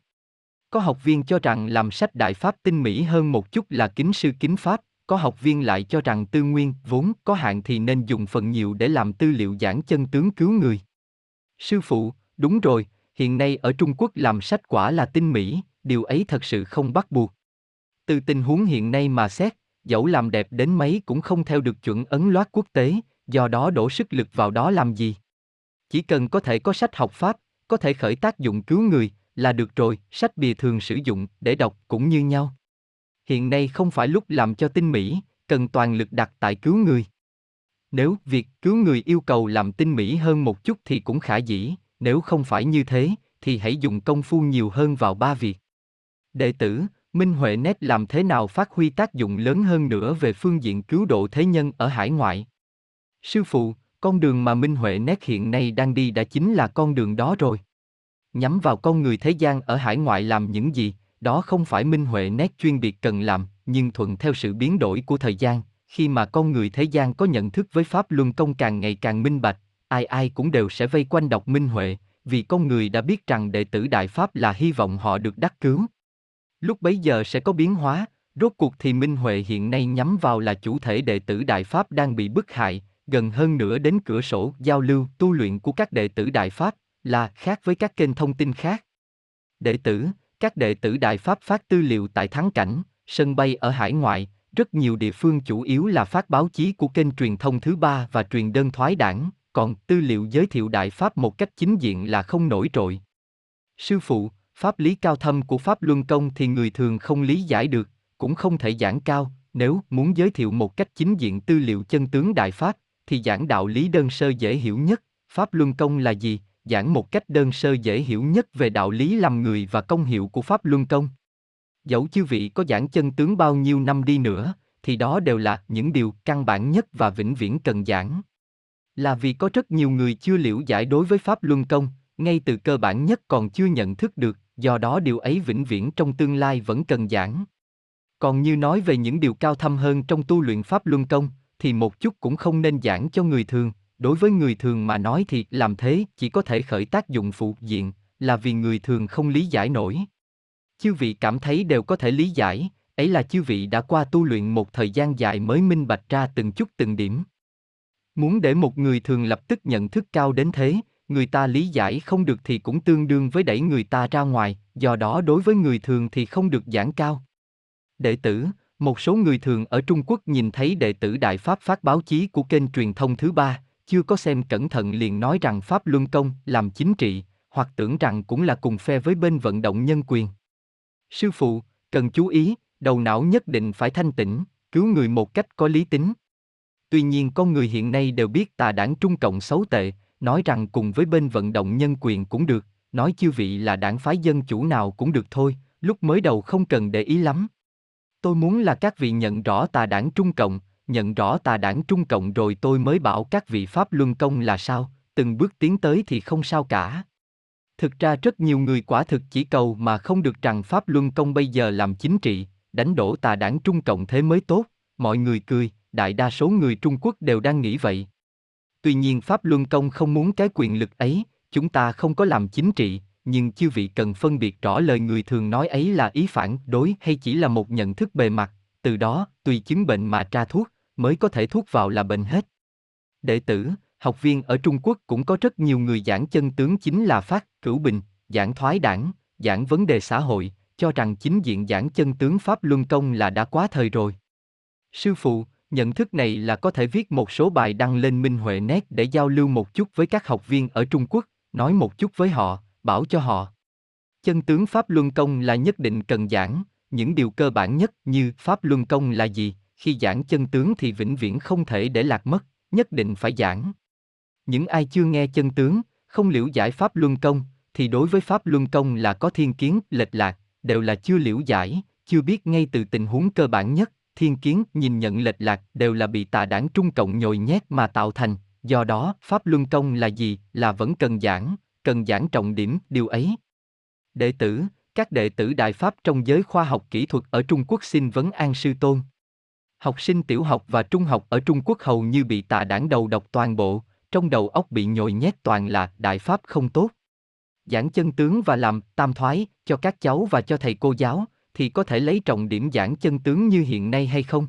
Có học viên cho rằng làm sách đại pháp tinh mỹ hơn một chút là kính sư kính pháp, có học viên lại cho rằng tư nguyên vốn có hạn thì nên dùng phần nhiều để làm tư liệu giảng chân tướng cứu người. Sư phụ, đúng rồi, hiện nay ở Trung Quốc làm sách quả là tinh mỹ, điều ấy thật sự không bắt buộc. Từ tình huống hiện nay mà xét, dẫu làm đẹp đến mấy cũng không theo được chuẩn ấn loát quốc tế, do đó đổ sức lực vào đó làm gì. Chỉ cần có thể có sách học pháp, có thể khởi tác dụng cứu người, là được rồi, sách bìa thường sử dụng để đọc cũng như nhau. Hiện nay không phải lúc làm cho tinh mỹ, cần toàn lực đặt tại cứu người. Nếu việc cứu người yêu cầu làm tinh mỹ hơn một chút thì cũng khả dĩ, nếu không phải như thế, thì hãy dùng công phu nhiều hơn vào ba việc. Đệ tử, Minh Huệ Nét làm thế nào phát huy tác dụng lớn hơn nữa về phương diện cứu độ thế nhân ở hải ngoại? Sư phụ, con đường mà Minh Huệ Nét hiện nay đang đi đã chính là con đường đó rồi. Nhắm vào con người thế gian ở hải ngoại làm những gì, đó không phải Minh Huệ Nét chuyên biệt cần làm, nhưng thuận theo sự biến đổi của thời gian, khi mà con người thế gian có nhận thức với Pháp Luân Công càng ngày càng minh bạch, ai ai cũng đều sẽ vây quanh đọc Minh Huệ, vì con người đã biết rằng đệ tử Đại Pháp là hy vọng họ được đắc cứu. Lúc bấy giờ sẽ có biến hóa, rốt cuộc thì Minh Huệ hiện nay nhắm vào là chủ thể đệ tử Đại Pháp đang bị bức hại, gần hơn nữa đến cửa sổ giao lưu tu luyện của các đệ tử Đại Pháp, là khác với các kênh thông tin khác. Đệ tử, các đệ tử Đại Pháp phát tư liệu tại thắng cảnh, sân bay ở hải ngoại, rất nhiều địa phương chủ yếu là phát báo chí của kênh truyền thông thứ ba và truyền đơn thoái đảng, còn tư liệu giới thiệu Đại Pháp một cách chính diện là không nổi trội. Sư phụ, pháp lý cao thâm của Pháp Luân Công thì người thường không lý giải được, cũng không thể giảng cao, nếu muốn giới thiệu một cách chính diện tư liệu chân tướng Đại Pháp, thì giảng đạo lý đơn sơ dễ hiểu nhất, Pháp Luân Công là gì, giảng một cách đơn sơ dễ hiểu nhất về đạo lý làm người và công hiệu của Pháp Luân Công. Dẫu chư vị có giảng chân tướng bao nhiêu năm đi nữa, thì đó đều là những điều căn bản nhất và vĩnh viễn cần giảng. Là vì có rất nhiều người chưa liễu giải đối với Pháp Luân Công, ngay từ cơ bản nhất còn chưa nhận thức được, do đó điều ấy vĩnh viễn trong tương lai vẫn cần giảng. Còn như nói về những điều cao thâm hơn trong tu luyện Pháp Luân Công, thì một chút cũng không nên giảng cho người thường, đối với người thường mà nói thì làm thế chỉ có thể khởi tác dụng phụ diện, là vì người thường không lý giải nổi. Chư vị cảm thấy đều có thể lý giải, ấy là chư vị đã qua tu luyện một thời gian dài mới minh bạch ra từng chút từng điểm. Muốn để một người thường lập tức nhận thức cao đến thế, người ta lý giải không được thì cũng tương đương với đẩy người ta ra ngoài, do đó đối với người thường thì không được giảng cao. Đệ tử, một số người thường ở Trung Quốc nhìn thấy đệ tử Đại Pháp phát báo chí của kênh truyền thông thứ ba, chưa có xem cẩn thận liền nói rằng Pháp Luân Công làm chính trị, hoặc tưởng rằng cũng là cùng phe với bên vận động nhân quyền. Sư phụ, cần chú ý, đầu não nhất định phải thanh tĩnh, cứu người một cách có lý tính. Tuy nhiên con người hiện nay đều biết tà đảng Trung Cộng xấu tệ, nói rằng cùng với bên vận động nhân quyền cũng được, nói chư vị là đảng phái dân chủ nào cũng được thôi, lúc mới đầu không cần để ý lắm. Tôi muốn là các vị nhận rõ tà đảng Trung Cộng, nhận rõ tà đảng Trung Cộng rồi tôi mới bảo các vị Pháp Luân Công là sao, từng bước tiến tới thì không sao cả. Thực ra rất nhiều người quả thực chỉ cầu mà không được rằng Pháp Luân Công bây giờ làm chính trị, đánh đổ tà đảng Trung Cộng thế mới tốt, mọi người cười, đại đa số người Trung Quốc đều đang nghĩ vậy. Tuy nhiên Pháp Luân Công không muốn cái quyền lực ấy, chúng ta không có làm chính trị, nhưng chư vị cần phân biệt rõ lời người thường nói ấy là ý phản đối hay chỉ là một nhận thức bề mặt, từ đó, tùy chứng bệnh mà tra thuốc, mới có thể thuốc vào là bệnh hết. Đệ tử, học viên ở Trung Quốc cũng có rất nhiều người giảng chân tướng chính là phát, cửu bình, giảng thoái đảng, giảng vấn đề xã hội, cho rằng chính diện giảng chân tướng Pháp Luân Công là đã quá thời rồi. Sư phụ, nhận thức này là có thể viết một số bài đăng lên Minh Huệ Net để giao lưu một chút với các học viên ở Trung Quốc, nói một chút với họ, bảo cho họ. Chân tướng Pháp Luân Công là nhất định cần giảng, những điều cơ bản nhất như Pháp Luân Công là gì, khi giảng chân tướng thì vĩnh viễn không thể để lạc mất, nhất định phải giảng. Những ai chưa nghe chân tướng, không liễu giải Pháp Luân Công, thì đối với Pháp Luân Công là có thiên kiến, lệch lạc, đều là chưa liễu giải, chưa biết ngay từ tình huống cơ bản nhất, thiên kiến, nhìn nhận lệch lạc đều là bị tà đảng Trung Cộng nhồi nhét mà tạo thành, do đó, Pháp Luân Công là gì, là vẫn cần giảng, cần giảng trọng điểm, điều ấy. Đệ tử, các đệ tử Đại Pháp trong giới khoa học kỹ thuật ở Trung Quốc xin vấn an sư tôn. Học sinh tiểu học và trung học ở Trung Quốc hầu như bị tà đảng đầu độc toàn bộ, trong đầu óc bị nhồi nhét toàn là Đại Pháp không tốt. Giảng chân tướng và làm tam thoái cho các cháu và cho thầy cô giáo, thì có thể lấy trọng điểm giảng chân tướng như hiện nay hay không?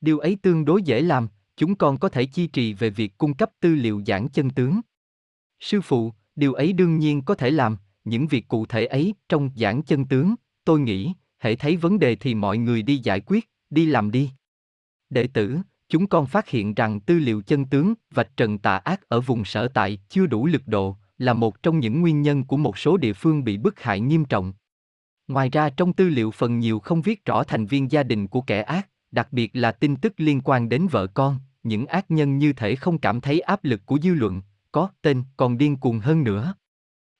Điều ấy tương đối dễ làm, chúng con có thể chi trì về việc cung cấp tư liệu giảng chân tướng. Sư phụ, điều ấy đương nhiên có thể làm, những việc cụ thể ấy trong giảng chân tướng, tôi nghĩ, hãy thấy vấn đề thì mọi người đi giải quyết, đi làm đi. Đệ tử, chúng con phát hiện rằng tư liệu chân tướng vạch trần tà ác ở vùng sở tại chưa đủ lực độ, là một trong những nguyên nhân của một số địa phương bị bức hại nghiêm trọng. Ngoài ra trong tư liệu phần nhiều không viết rõ thành viên gia đình của kẻ ác, đặc biệt là tin tức liên quan đến vợ con, những ác nhân như thể không cảm thấy áp lực của dư luận, có tên còn điên cuồng hơn nữa.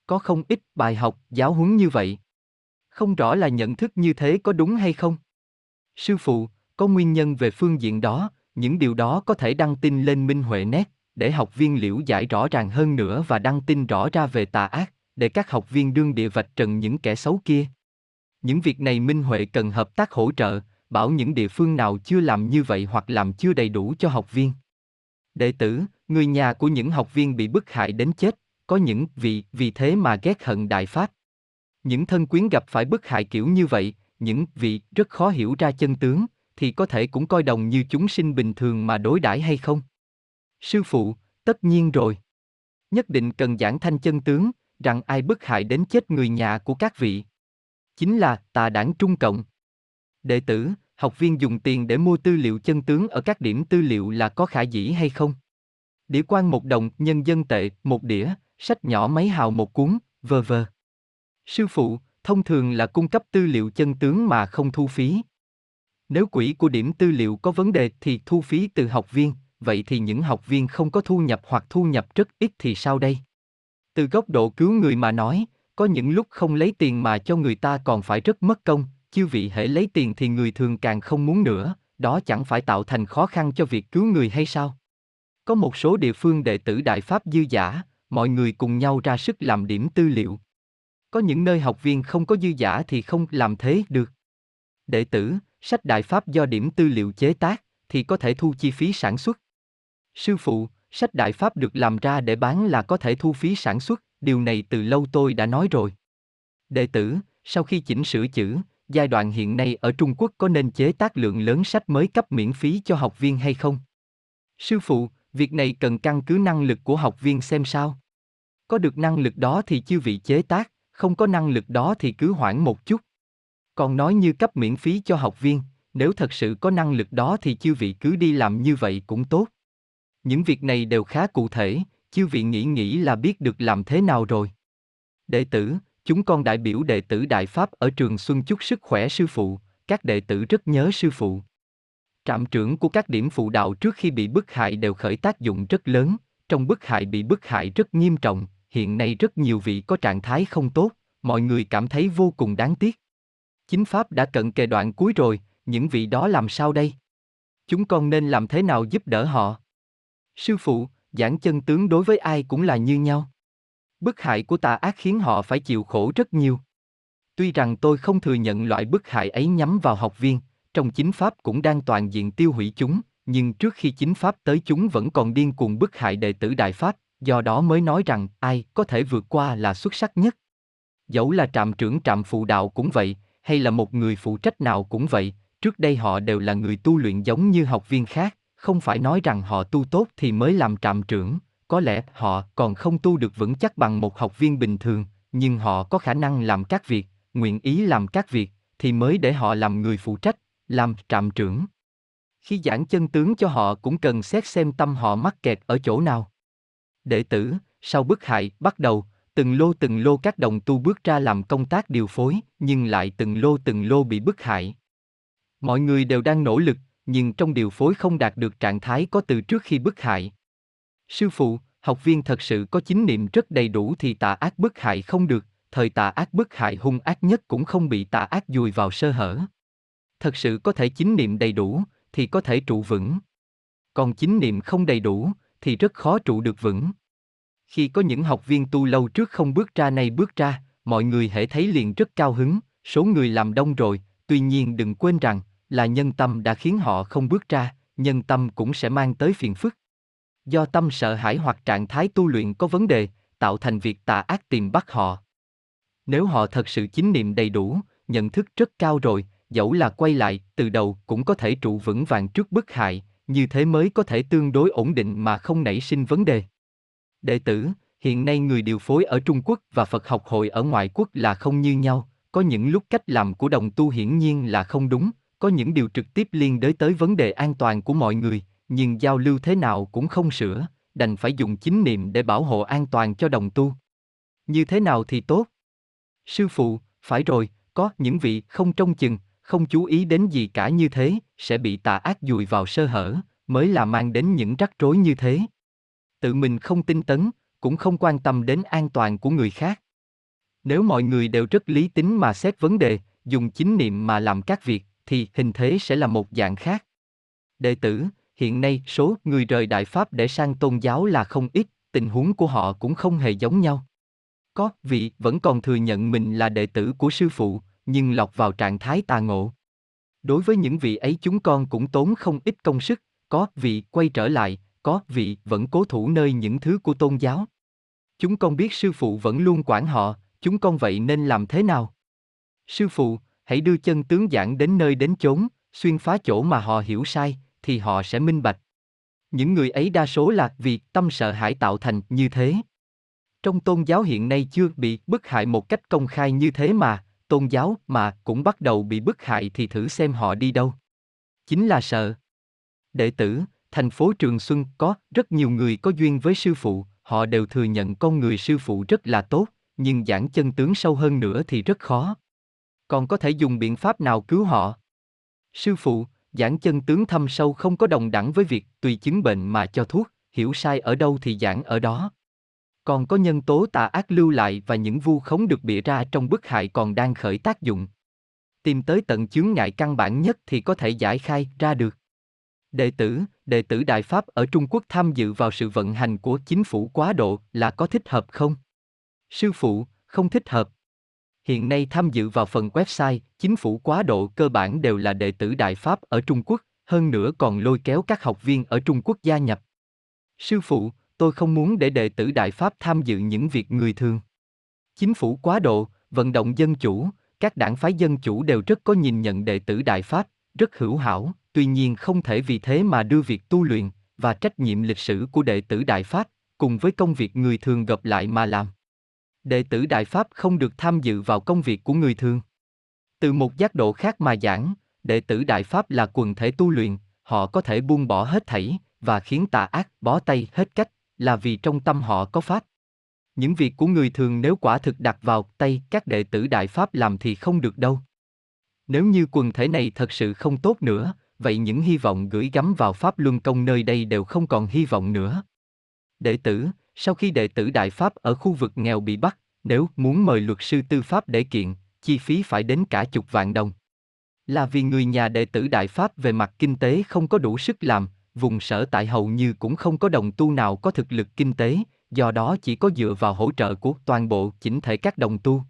Có không ít bài học, giáo huấn như vậy. Không rõ là nhận thức như thế có đúng hay không? Sư phụ, có nguyên nhân về phương diện đó, những điều đó có thể đăng tin lên Minh Huệ Net, để học viên liễu giải rõ ràng hơn nữa và đăng tin rõ ra về tà ác, để các học viên đương địa vạch trần những kẻ xấu kia. Những việc này Minh Huệ cần hợp tác hỗ trợ, bảo những địa phương nào chưa làm như vậy hoặc làm chưa đầy đủ cho học viên. Đệ tử, người nhà của những học viên bị bức hại đến chết, có những vị vì thế mà ghét hận Đại Pháp. Những thân quyến gặp phải bức hại kiểu như vậy, những vị rất khó hiểu ra chân tướng, thì có thể cũng coi đồng như chúng sinh bình thường mà đối đãi hay không? Sư phụ, tất nhiên rồi. Nhất định cần giảng thanh chân tướng, rằng ai bức hại đến chết người nhà của các vị. Chính là tà đảng Trung Cộng. Đệ tử, học viên dùng tiền để mua tư liệu chân tướng ở các điểm tư liệu là có khả dĩ hay không? Đĩa quan một đồng, nhân dân tệ, một đĩa, sách nhỏ mấy hào một cuốn, vờ vờ. Sư phụ, thông thường là cung cấp tư liệu chân tướng mà không thu phí. Nếu quỹ của điểm tư liệu có vấn đề thì thu phí từ học viên, vậy thì những học viên không có thu nhập hoặc thu nhập rất ít thì sao đây? Từ góc độ cứu người mà nói, có những lúc không lấy tiền mà cho người ta còn phải rất mất công, chư vị hễ lấy tiền thì người thường càng không muốn nữa, đó chẳng phải tạo thành khó khăn cho việc cứu người hay sao? Có một số địa phương đệ tử Đại Pháp dư giả, mọi người cùng nhau ra sức làm điểm tư liệu. Có những nơi học viên không có dư giả thì không làm thế được. Đệ tử, sách Đại Pháp do điểm tư liệu chế tác, thì có thể thu chi phí sản xuất. Sư phụ, sách Đại Pháp được làm ra để bán là có thể thu phí sản xuất, điều này từ lâu tôi đã nói rồi. Đệ tử, sau khi chỉnh sửa chữ, giai đoạn hiện nay ở Trung Quốc có nên chế tác lượng lớn sách mới cấp miễn phí cho học viên hay không? Sư phụ, việc này cần căn cứ năng lực của học viên xem sao. Có được năng lực đó thì chư vị chế tác, không có năng lực đó thì cứ hoãn một chút. Còn nói như cấp miễn phí cho học viên, nếu thật sự có năng lực đó thì chư vị cứ đi làm như vậy cũng tốt. Những việc này đều khá cụ thể, chư vị nghĩ nghĩ là biết được làm thế nào rồi. Đệ tử, chúng con đại biểu đệ tử Đại Pháp ở trường Xuân chúc sức khỏe sư phụ, các đệ tử rất nhớ sư phụ. Trạm trưởng của các điểm phụ đạo trước khi bị bức hại đều khởi tác dụng rất lớn, trong bức hại bị bức hại rất nghiêm trọng, hiện nay rất nhiều vị có trạng thái không tốt, mọi người cảm thấy vô cùng đáng tiếc. Chính Pháp đã cận kề đoạn cuối rồi, những vị đó làm sao đây? Chúng con nên làm thế nào giúp đỡ họ? Sư phụ, giảng chân tướng đối với ai cũng là như nhau. Bức hại của tà ác khiến họ phải chịu khổ rất nhiều. Tuy rằng tôi không thừa nhận loại bức hại ấy nhắm vào học viên, trong chính pháp cũng đang toàn diện tiêu hủy chúng, nhưng trước khi chính pháp tới chúng vẫn còn điên cuồng bức hại đệ tử đại pháp, do đó mới nói rằng ai có thể vượt qua là xuất sắc nhất. Dẫu là trạm trưởng trạm phụ đạo cũng vậy, hay là một người phụ trách nào cũng vậy, trước đây họ đều là người tu luyện giống như học viên khác, không phải nói rằng họ tu tốt thì mới làm trạm trưởng, có lẽ họ còn không tu được vững chắc bằng một học viên bình thường, nhưng họ có khả năng làm các việc, nguyện ý làm các việc, thì mới để họ làm người phụ trách, làm trạm trưởng. Khi giảng chân tướng cho họ cũng cần xét xem tâm họ mắc kẹt ở chỗ nào. Đệ tử, sau bức hại, bắt đầu, từng lô từng lô các đồng tu bước ra làm công tác điều phối, nhưng lại từng lô từng lô bị bức hại. Mọi người đều đang nỗ lực, nhưng trong điều phối không đạt được trạng thái có từ trước khi bức hại. Sư phụ, học viên thật sự có chính niệm rất đầy đủ thì tà ác bức hại không được, thời tà ác bức hại hung ác nhất cũng không bị tà ác dùi vào sơ hở. Thật sự có thể chính niệm đầy đủ, thì có thể trụ vững. Còn chính niệm không đầy đủ, thì rất khó trụ được vững. Khi có những học viên tu lâu trước không bước ra nay bước ra, mọi người hễ thấy liền rất cao hứng, số người làm đông rồi, tuy nhiên đừng quên rằng, là nhân tâm đã khiến họ không bước ra, nhân tâm cũng sẽ mang tới phiền phức. Do tâm sợ hãi hoặc trạng thái tu luyện có vấn đề, tạo thành việc tà ác tìm bắt họ. Nếu họ thật sự chính niệm đầy đủ, nhận thức rất cao rồi, dẫu là quay lại, từ đầu cũng có thể trụ vững vàng trước bức hại, như thế mới có thể tương đối ổn định mà không nảy sinh vấn đề. Đệ tử, hiện nay người điều phối ở Trung Quốc và Phật học hội ở ngoại quốc là không như nhau, có những lúc cách làm của đồng tu hiển nhiên là không đúng, có những điều trực tiếp liên đới tới vấn đề an toàn của mọi người, nhưng giao lưu thế nào cũng không sửa, đành phải dùng chính niệm để bảo hộ an toàn cho đồng tu. Như thế nào thì tốt? Sư phụ, phải rồi, có những vị không trông chừng, không chú ý đến gì cả như thế, sẽ bị tà ác dùi vào sơ hở, mới là mang đến những rắc rối như thế. Tự mình không tin tấn, cũng không quan tâm đến an toàn của người khác. Nếu mọi người đều rất lý tính mà xét vấn đề, dùng chính niệm mà làm các việc, thì hình thế sẽ là một dạng khác. Đệ tử, hiện nay số người rời Đại Pháp để sang tôn giáo là không ít, tình huống của họ cũng không hề giống nhau. Có vị vẫn còn thừa nhận mình là đệ tử của sư phụ, nhưng lọt vào trạng thái tà ngộ. Đối với những vị ấy chúng con cũng tốn không ít công sức, có vị quay trở lại, có vị vẫn cố thủ nơi những thứ của tôn giáo. Chúng con biết sư phụ vẫn luôn quản họ, chúng con vậy nên làm thế nào? Sư phụ, hãy đưa chân tướng giảng đến nơi đến chốn, xuyên phá chỗ mà họ hiểu sai, thì họ sẽ minh bạch. Những người ấy đa số là vì tâm sợ hãi tạo thành như thế. Trong tôn giáo hiện nay chưa bị bức hại một cách công khai như thế mà, tôn giáo mà cũng bắt đầu bị bức hại thì thử xem họ đi đâu. Chính là sợ. Đệ tử, thành phố Trường Xuân có rất nhiều người có duyên với sư phụ, họ đều thừa nhận con người sư phụ rất là tốt, nhưng giảng chân tướng sâu hơn nữa thì rất khó. Còn có thể dùng biện pháp nào cứu họ? Sư phụ, giảng chân tướng thâm sâu không có đồng đẳng với việc tùy chứng bệnh mà cho thuốc, hiểu sai ở đâu thì giảng ở đó. Còn có nhân tố tà ác lưu lại và những vu khống được bịa ra trong bức hại còn đang khởi tác dụng. Tìm tới tận chướng ngại căn bản nhất thì có thể giải khai ra được. Đệ tử, đệ tử Đại Pháp ở Trung Quốc tham dự vào sự vận hành của chính phủ quá độ là có thích hợp không? Sư phụ, không thích hợp. Hiện nay tham dự vào phần website, chính phủ quá độ cơ bản đều là đệ tử Đại Pháp ở Trung Quốc, hơn nữa còn lôi kéo các học viên ở Trung Quốc gia nhập. Sư phụ, tôi không muốn để đệ tử Đại Pháp tham dự những việc người thường. Chính phủ quá độ, vận động dân chủ, các đảng phái dân chủ đều rất có nhìn nhận đệ tử Đại Pháp, rất hữu hảo, tuy nhiên không thể vì thế mà đưa việc tu luyện và trách nhiệm lịch sử của đệ tử Đại Pháp cùng với công việc người thường gặp lại mà làm. Đệ tử Đại Pháp không được tham dự vào công việc của người thường. Từ một giác độ khác mà giảng, đệ tử Đại Pháp là quần thể tu luyện, họ có thể buông bỏ hết thảy và khiến tà ác bó tay hết cách, là vì trong tâm họ có pháp. Những việc của người thường nếu quả thực đặt vào tay các đệ tử Đại Pháp làm thì không được đâu. Nếu như quần thể này thật sự không tốt nữa, vậy những hy vọng gửi gắm vào Pháp Luân Công nơi đây đều không còn hy vọng nữa. Đệ tử, sau khi đệ tử Đại Pháp ở khu vực nghèo bị bắt, nếu muốn mời luật sư tư pháp để kiện, chi phí phải đến cả chục vạn đồng. Là vì người nhà đệ tử Đại Pháp về mặt kinh tế không có đủ sức làm, vùng sở tại hầu như cũng không có đồng tu nào có thực lực kinh tế, do đó chỉ có dựa vào hỗ trợ của toàn bộ chỉnh thể các đồng tu.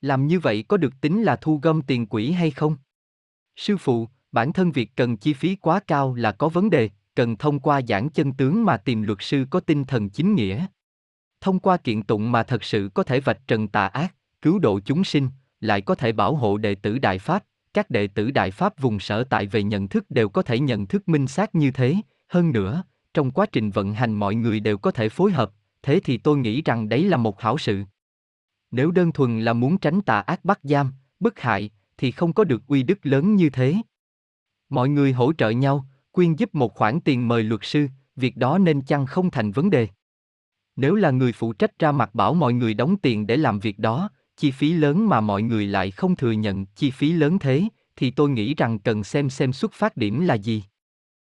Làm như vậy có được tính là thu gom tiền quỹ hay không? Sư phụ, bản thân việc cần chi phí quá cao là có vấn đề, cần thông qua giảng chân tướng mà tìm luật sư có tinh thần chính nghĩa. Thông qua kiện tụng mà thật sự có thể vạch trần tà ác, cứu độ chúng sinh, lại có thể bảo hộ đệ tử Đại Pháp, các đệ tử Đại Pháp vùng sở tại về nhận thức đều có thể nhận thức minh xác như thế, hơn nữa, trong quá trình vận hành mọi người đều có thể phối hợp, thế thì tôi nghĩ rằng đấy là một hảo sự. Nếu đơn thuần là muốn tránh tà ác bắt giam, bức hại, thì không có được uy đức lớn như thế. Mọi người hỗ trợ nhau, quyên giúp một khoản tiền mời luật sư, việc đó nên chăng không thành vấn đề. Nếu là người phụ trách ra mặt bảo mọi người đóng tiền để làm việc đó, chi phí lớn mà mọi người lại không thừa nhận chi phí lớn thế, thì tôi nghĩ rằng cần xem xem xuất phát điểm là gì.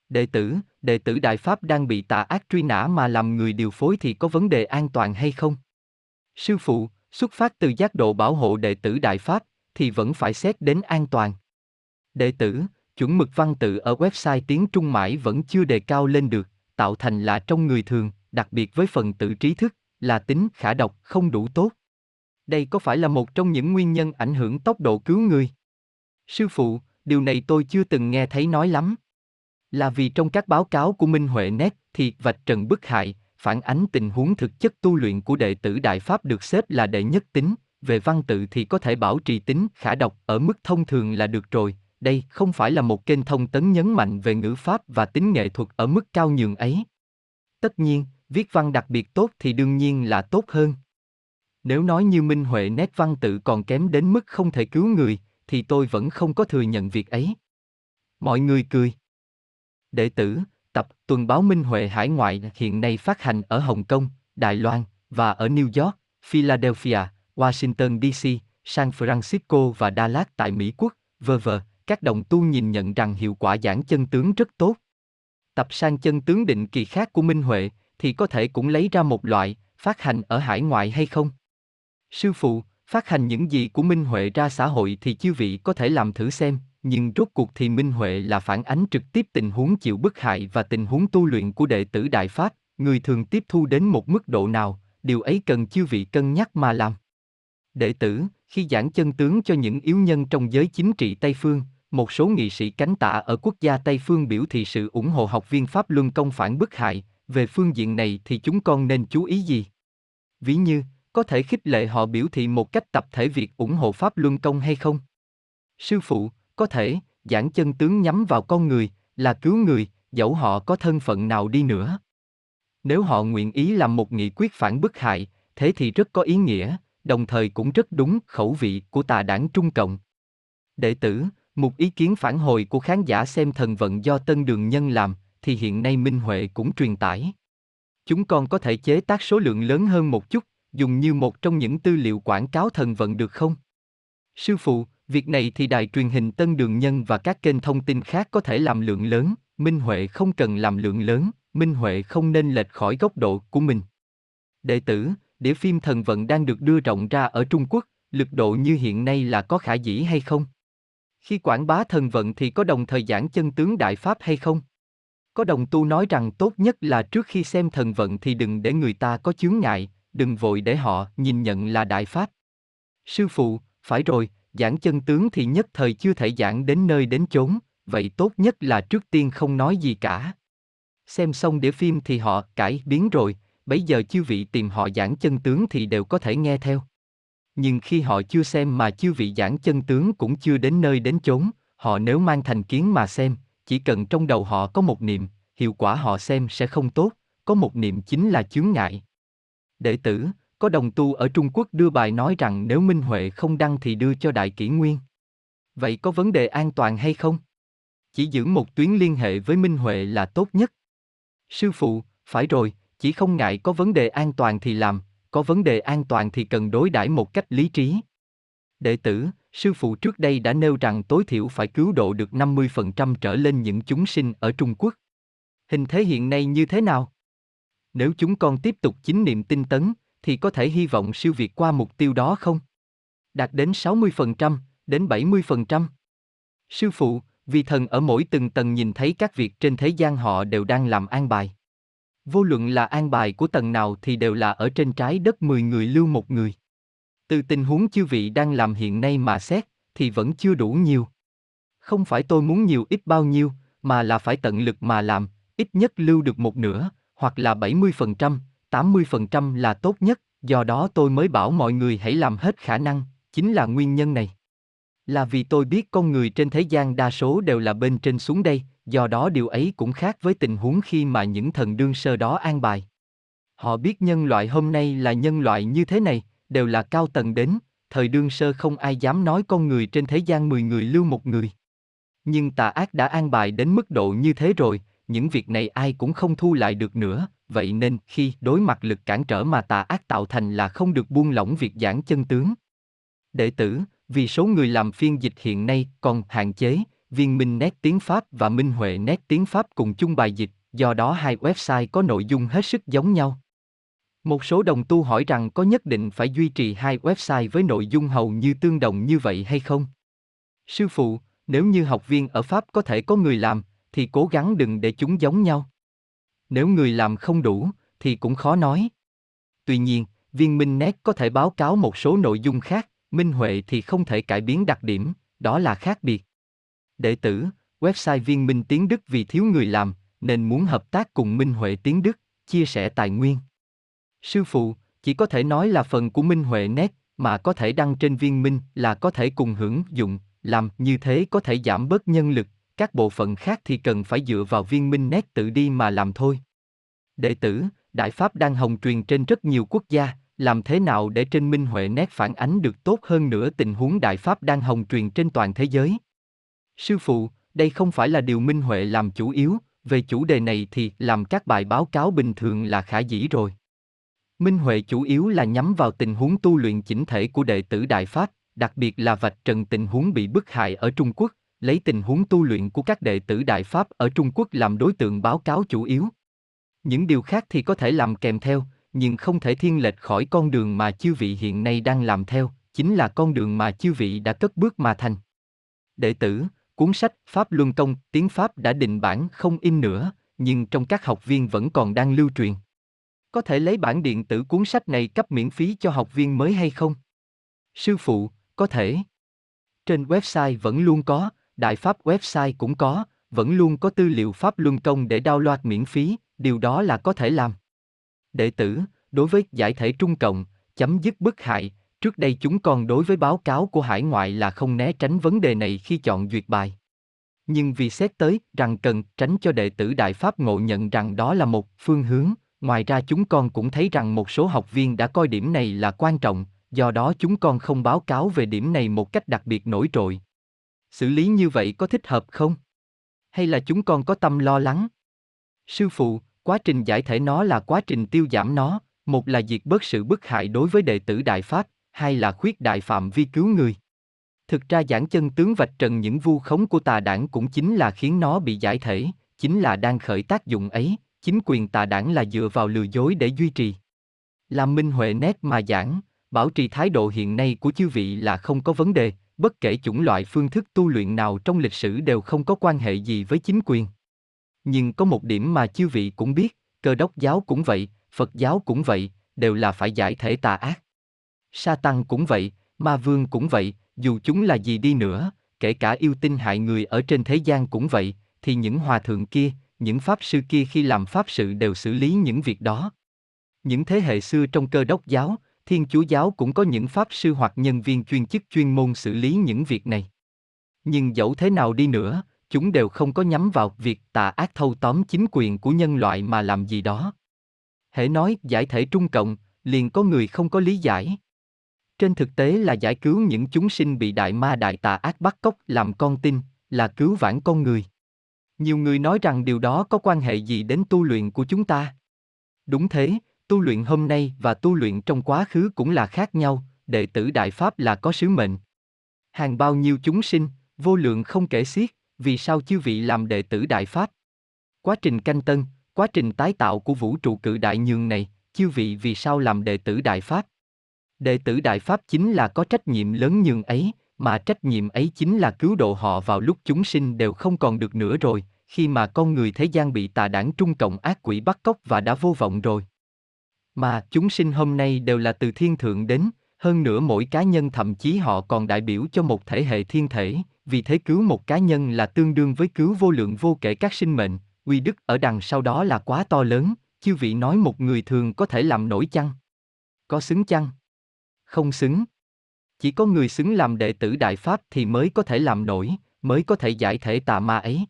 Đệ tử, đệ tử Đại Pháp đang bị tà ác truy nã mà làm người điều phối thì có vấn đề an toàn hay không? Sư phụ, xuất phát từ giác độ bảo hộ đệ tử Đại Pháp, thì vẫn phải xét đến an toàn. Đệ tử, chuẩn mực văn tự ở website tiếng Trung mãi vẫn chưa đề cao lên được, tạo thành là trong người thường, đặc biệt với phần tự trí thức, là tính khả đọc không đủ tốt. Đây có phải là một trong những nguyên nhân ảnh hưởng tốc độ cứu người? Sư phụ, điều này tôi chưa từng nghe thấy nói lắm. Là vì trong các báo cáo của Minh Huệ Nét thì vạch trần bức hại, phản ánh tình huống thực chất tu luyện của đệ tử Đại Pháp được xếp là đệ nhất tính, về văn tự thì có thể bảo trì tính khả đọc ở mức thông thường là được rồi, đây không phải là một kênh thông tấn nhấn mạnh về ngữ pháp và tính nghệ thuật ở mức cao nhường ấy. Tất nhiên, viết văn đặc biệt tốt thì đương nhiên là tốt hơn. Nếu nói như Minh Huệ nét văn tự còn kém đến mức không thể cứu người, thì tôi vẫn không có thừa nhận việc ấy. Mọi người cười. Đệ tử, tập tuần báo Minh Huệ hải ngoại hiện nay phát hành ở Hồng Kông, Đài Loan và ở New York, Philadelphia, Washington DC, San Francisco và Dallas tại Mỹ Quốc, v.v các đồng tu nhìn nhận rằng hiệu quả giảng chân tướng rất tốt. Tập sang chân tướng định kỳ khác của Minh Huệ, thì có thể cũng lấy ra một loại, phát hành ở hải ngoại hay không? Sư phụ, phát hành những gì của Minh Huệ ra xã hội thì chư vị có thể làm thử xem, nhưng rốt cuộc thì Minh Huệ là phản ánh trực tiếp tình huống chịu bức hại và tình huống tu luyện của đệ tử Đại Pháp, người thường tiếp thu đến một mức độ nào, điều ấy cần chư vị cân nhắc mà làm. Đệ tử, khi giảng chân tướng cho những yếu nhân trong giới chính trị Tây Phương, một số nghị sĩ cánh tả ở quốc gia Tây Phương biểu thị sự ủng hộ học viên Pháp Luân công phản bức hại, về phương diện này thì chúng con nên chú ý gì? Ví như, có thể khích lệ họ biểu thị một cách tập thể việc ủng hộ Pháp Luân công hay không? Sư phụ, có thể, giảng chân tướng nhắm vào con người, là cứu người, dẫu họ có thân phận nào đi nữa. Nếu họ nguyện ý làm một nghị quyết phản bức hại, thế thì rất có ý nghĩa, đồng thời cũng rất đúng khẩu vị của tà đảng Trung Cộng. Đệ tử, một ý kiến phản hồi của khán giả xem thần vận do Tân Đường Nhân làm, thì hiện nay Minh Huệ cũng truyền tải. Chúng con có thể chế tác số lượng lớn hơn một chút, dùng như một trong những tư liệu quảng cáo thần vận được không? Sư phụ, việc này thì đài truyền hình Tân Đường Nhân và các kênh thông tin khác có thể làm lượng lớn, Minh Huệ không cần làm lượng lớn, Minh Huệ không nên lệch khỏi góc độ của mình. Đệ tử, đĩa phim thần vận đang được đưa rộng ra ở Trung Quốc, lực độ như hiện nay là có khả dĩ hay không? Khi quảng bá thần vận thì có đồng thời giảng chân tướng Đại Pháp hay không? Có đồng tu nói rằng tốt nhất là trước khi xem thần vận thì đừng để người ta có chướng ngại, đừng vội để họ nhìn nhận là Đại Pháp. Sư phụ, phải rồi, giảng chân tướng thì nhất thời chưa thể giảng đến nơi đến chốn, vậy tốt nhất là trước tiên không nói gì cả. Xem xong đĩa phim thì họ cải biến rồi, bây giờ chư vị tìm họ giảng chân tướng thì đều có thể nghe theo. Nhưng khi họ chưa xem mà chư vị giảng chân tướng cũng chưa đến nơi đến chốn, họ nếu mang thành kiến mà xem, chỉ cần trong đầu họ có một niệm, hiệu quả họ xem sẽ không tốt, có một niệm chính là chướng ngại. Đệ tử, có đồng tu ở Trung Quốc đưa bài nói rằng nếu Minh Huệ không đăng thì đưa cho Đại Kỷ Nguyên. Vậy có vấn đề an toàn hay không? Chỉ giữ một tuyến liên hệ với Minh Huệ là tốt nhất. Sư phụ, phải rồi, chỉ không ngại có vấn đề an toàn thì làm, có vấn đề an toàn thì cần đối đãi một cách lý trí. Đệ tử, sư phụ trước đây đã nêu rằng tối thiểu phải cứu độ được 50% trở lên những chúng sinh ở Trung Quốc. Hình thế hiện nay như thế nào? Nếu chúng con tiếp tục chính niệm tinh tấn, thì có thể hy vọng siêu việt qua mục tiêu đó không? Đạt đến 60%, đến 70%. Sư phụ, vì thần ở mỗi từng tầng nhìn thấy các việc trên thế gian họ đều đang làm an bài. Vô luận là an bài của tầng nào thì đều là ở trên trái đất 10 người lưu một người. Từ tình huống chư vị đang làm hiện nay mà xét, thì vẫn chưa đủ nhiều. Không phải tôi muốn nhiều ít bao nhiêu, mà là phải tận lực mà làm, ít nhất lưu được một nửa, hoặc là 70%, 80% là tốt nhất, do đó tôi mới bảo mọi người hãy làm hết khả năng, chính là nguyên nhân này. Là vì tôi biết con người trên thế gian đa số đều là bên trên xuống đây, do đó điều ấy cũng khác với tình huống khi mà những thần đương sơ đó an bài. Họ biết nhân loại hôm nay là nhân loại như thế này, đều là cao tầng đến, thời đương sơ không ai dám nói con người trên thế gian 10 người lưu một người. Nhưng tà ác đã an bài đến mức độ như thế rồi, những việc này ai cũng không thu lại được nữa, vậy nên khi đối mặt lực cản trở mà tà ác tạo thành là không được buông lỏng việc giảng chân tướng. Đệ tử, vì số người làm phiên dịch hiện nay còn hạn chế, viên minh nét tiếng Pháp và minh huệ nét tiếng Pháp cùng chung bài dịch, do đó hai website có nội dung hết sức giống nhau. Một số đồng tu hỏi rằng có nhất định phải duy trì hai website với nội dung hầu như tương đồng như vậy hay không? Sư phụ, nếu như học viên ở Pháp có thể có người làm, thì cố gắng đừng để chúng giống nhau. Nếu người làm không đủ, thì cũng khó nói. Tuy nhiên, viên minh nét có thể báo cáo một số nội dung khác, minh huệ thì không thể cải biến đặc điểm, đó là khác biệt. Đệ tử, website viên minh tiếng Đức vì thiếu người làm, nên muốn hợp tác cùng minh huệ tiếng Đức, chia sẻ tài nguyên. Sư phụ, chỉ có thể nói là phần của minh huệ nét, mà có thể đăng trên viên minh là có thể cùng hưởng dụng, làm như thế có thể giảm bớt nhân lực, các bộ phận khác thì cần phải dựa vào viên minh nét tự đi mà làm thôi. Đệ tử, Đại Pháp đang hồng truyền trên rất nhiều quốc gia, làm thế nào để trên minh huệ nét phản ánh được tốt hơn nữa tình huống Đại Pháp đang hồng truyền trên toàn thế giới? Sư phụ, đây không phải là điều minh huệ làm chủ yếu, về chủ đề này thì làm các bài báo cáo bình thường là khả dĩ rồi. Minh Huệ chủ yếu là nhắm vào tình huống tu luyện chỉnh thể của đệ tử Đại Pháp, đặc biệt là vạch trần tình huống bị bức hại ở Trung Quốc, lấy tình huống tu luyện của các đệ tử Đại Pháp ở Trung Quốc làm đối tượng báo cáo chủ yếu. Những điều khác thì có thể làm kèm theo, nhưng không thể thiên lệch khỏi con đường mà chư vị hiện nay đang làm theo, chính là con đường mà chư vị đã cất bước mà thành. Đệ tử, cuốn sách Pháp Luân Công, tiếng Pháp đã định bản không in nữa, nhưng trong các học viên vẫn còn đang lưu truyền. Có thể lấy bản điện tử cuốn sách này cấp miễn phí cho học viên mới hay không? Sư phụ, có thể. Trên website vẫn luôn có, Đại Pháp website cũng có, vẫn luôn có tư liệu Pháp Luân Công để download miễn phí, điều đó là có thể làm. Đệ tử, đối với giải thể trung cộng, chấm dứt bức hại, trước đây chúng còn đối với báo cáo của hải ngoại là không né tránh vấn đề này khi chọn duyệt bài. Nhưng vì xét tới rằng cần tránh cho đệ tử Đại Pháp ngộ nhận rằng đó là một phương hướng, ngoài ra chúng con cũng thấy rằng một số học viên đã coi điểm này là quan trọng, do đó chúng con không báo cáo về điểm này một cách đặc biệt nổi trội. Xử lý như vậy có thích hợp không? Hay là chúng con có tâm lo lắng? Sư phụ, quá trình giải thể nó là quá trình tiêu giảm nó, một là diệt bớt sự bức hại đối với đệ tử Đại Pháp, hai là khuyết đại phạm vi cứu người. Thực ra giảng chân tướng vạch trần những vu khống của tà đảng cũng chính là khiến nó bị giải thể, chính là đang khởi tác dụng ấy, chính quyền tà đảng là dựa vào lừa dối để duy trì. Làm minh huệ nét mà giảng, bảo trì thái độ hiện nay của chư vị là không có vấn đề, bất kể chủng loại phương thức tu luyện nào trong lịch sử đều không có quan hệ gì với chính quyền. Nhưng có một điểm mà chư vị cũng biết, cơ đốc giáo cũng vậy, Phật giáo cũng vậy, đều là phải giải thể tà ác. Sa tăng cũng vậy, ma vương cũng vậy, dù chúng là gì đi nữa, kể cả yêu tinh hại người ở trên thế gian cũng vậy, thì những hòa thượng kia, những pháp sư kia khi làm pháp sự đều xử lý những việc đó. Những thế hệ xưa trong cơ đốc giáo, thiên chúa giáo cũng có những pháp sư hoặc nhân viên chuyên chức chuyên môn xử lý những việc này. Nhưng dẫu thế nào đi nữa, chúng đều không có nhắm vào việc tà ác thâu tóm chính quyền của nhân loại mà làm gì đó. Hễ nói giải thể trung cộng, liền có người không có lý giải. Trên thực tế là giải cứu những chúng sinh bị đại ma đại tà ác bắt cóc làm con tin, là cứu vãn con người. Nhiều người nói rằng điều đó có quan hệ gì đến tu luyện của chúng ta. Đúng thế, tu luyện hôm nay và tu luyện trong quá khứ cũng là khác nhau, đệ tử Đại Pháp là có sứ mệnh. Hàng bao nhiêu chúng sinh, vô lượng không kể xiết, vì sao chư vị làm đệ tử Đại Pháp? Quá trình canh tân, quá trình tái tạo của vũ trụ cự đại nhường này, chư vị vì sao làm đệ tử Đại Pháp? Đệ tử Đại Pháp chính là có trách nhiệm lớn nhường ấy, mà trách nhiệm ấy chính là cứu độ họ vào lúc chúng sinh đều không còn được nữa rồi, khi mà con người thế gian bị tà đảng trung cộng ác quỷ bắt cóc và đã vô vọng rồi. Mà chúng sinh hôm nay đều là từ thiên thượng đến, hơn nữa mỗi cá nhân thậm chí họ còn đại biểu cho một thể hệ thiên thể, vì thế cứu một cá nhân là tương đương với cứu vô lượng vô kể các sinh mệnh, uy đức ở đằng sau đó là quá to lớn, chư vị nói một người thường có thể làm nổi chăng? Có xứng chăng? Không xứng. Chỉ có người xứng làm đệ tử Đại Pháp thì mới có thể làm nổi, mới có thể giải thể tà ma ấy.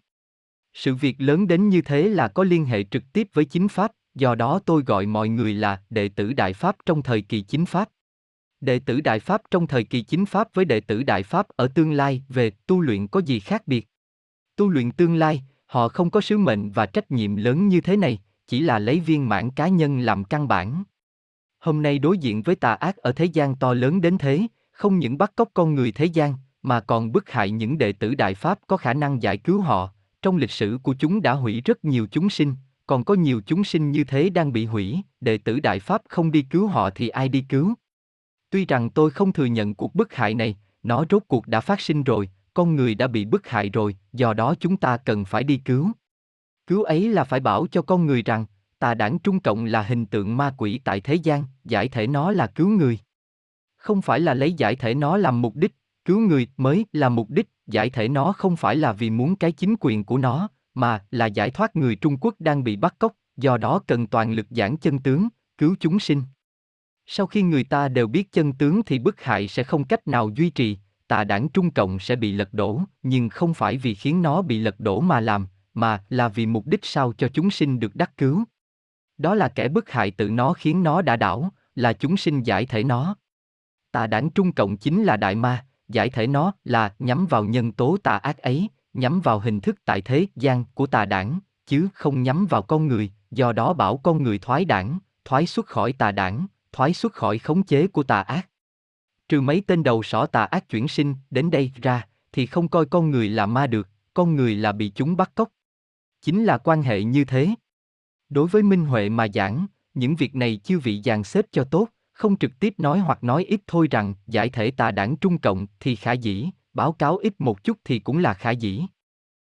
Sự việc lớn đến như thế là có liên hệ trực tiếp với chính Pháp, do đó tôi gọi mọi người là đệ tử Đại Pháp trong thời kỳ chính Pháp. Đệ tử Đại Pháp trong thời kỳ chính Pháp với đệ tử Đại Pháp ở tương lai về tu luyện có gì khác biệt? Tu luyện tương lai, họ không có sứ mệnh và trách nhiệm lớn như thế này, chỉ là lấy viên mãn cá nhân làm căn bản. Hôm nay đối diện với tà ác ở thế gian to lớn đến thế, không những bắt cóc con người thế gian, mà còn bức hại những đệ tử Đại Pháp có khả năng giải cứu họ. Trong lịch sử của chúng đã hủy rất nhiều chúng sinh, còn có nhiều chúng sinh như thế đang bị hủy, đệ tử Đại Pháp không đi cứu họ thì ai đi cứu? Tuy rằng tôi không thừa nhận cuộc bức hại này, nó rốt cuộc đã phát sinh rồi, con người đã bị bức hại rồi, do đó chúng ta cần phải đi cứu. Cứu ấy là phải bảo cho con người rằng, tà đảng Trung Cộng là hình tượng ma quỷ tại thế gian, giải thể nó là cứu người. Không phải là lấy giải thể nó làm mục đích, cứu người mới là mục đích, giải thể nó không phải là vì muốn cái chính quyền của nó, mà là giải thoát người Trung Quốc đang bị bắt cóc, do đó cần toàn lực giảng chân tướng, cứu chúng sinh. Sau khi người ta đều biết chân tướng thì bức hại sẽ không cách nào duy trì, tà đảng Trung Cộng sẽ bị lật đổ, nhưng không phải vì khiến nó bị lật đổ mà làm, mà là vì mục đích sao cho chúng sinh được đắc cứu. Đó là kẻ bức hại tự nó khiến nó đã đảo, là chúng sinh giải thể nó. Tà đảng Trung Cộng chính là đại ma, giải thể nó là nhắm vào nhân tố tà ác ấy, nhắm vào hình thức tại thế gian của tà đảng, chứ không nhắm vào con người, do đó bảo con người thoái đảng, thoái xuất khỏi tà đảng, thoái xuất khỏi khống chế của tà ác. Trừ mấy tên đầu sỏ tà ác chuyển sinh đến đây ra, thì không coi con người là ma được, con người là bị chúng bắt cóc. Chính là quan hệ như thế. Đối với Minh Huệ mà giảng, những việc này chưa vị dàn xếp cho tốt, không trực tiếp nói hoặc nói ít thôi rằng giải thể tà đảng Trung Cộng thì khả dĩ, báo cáo ít một chút thì cũng là khả dĩ.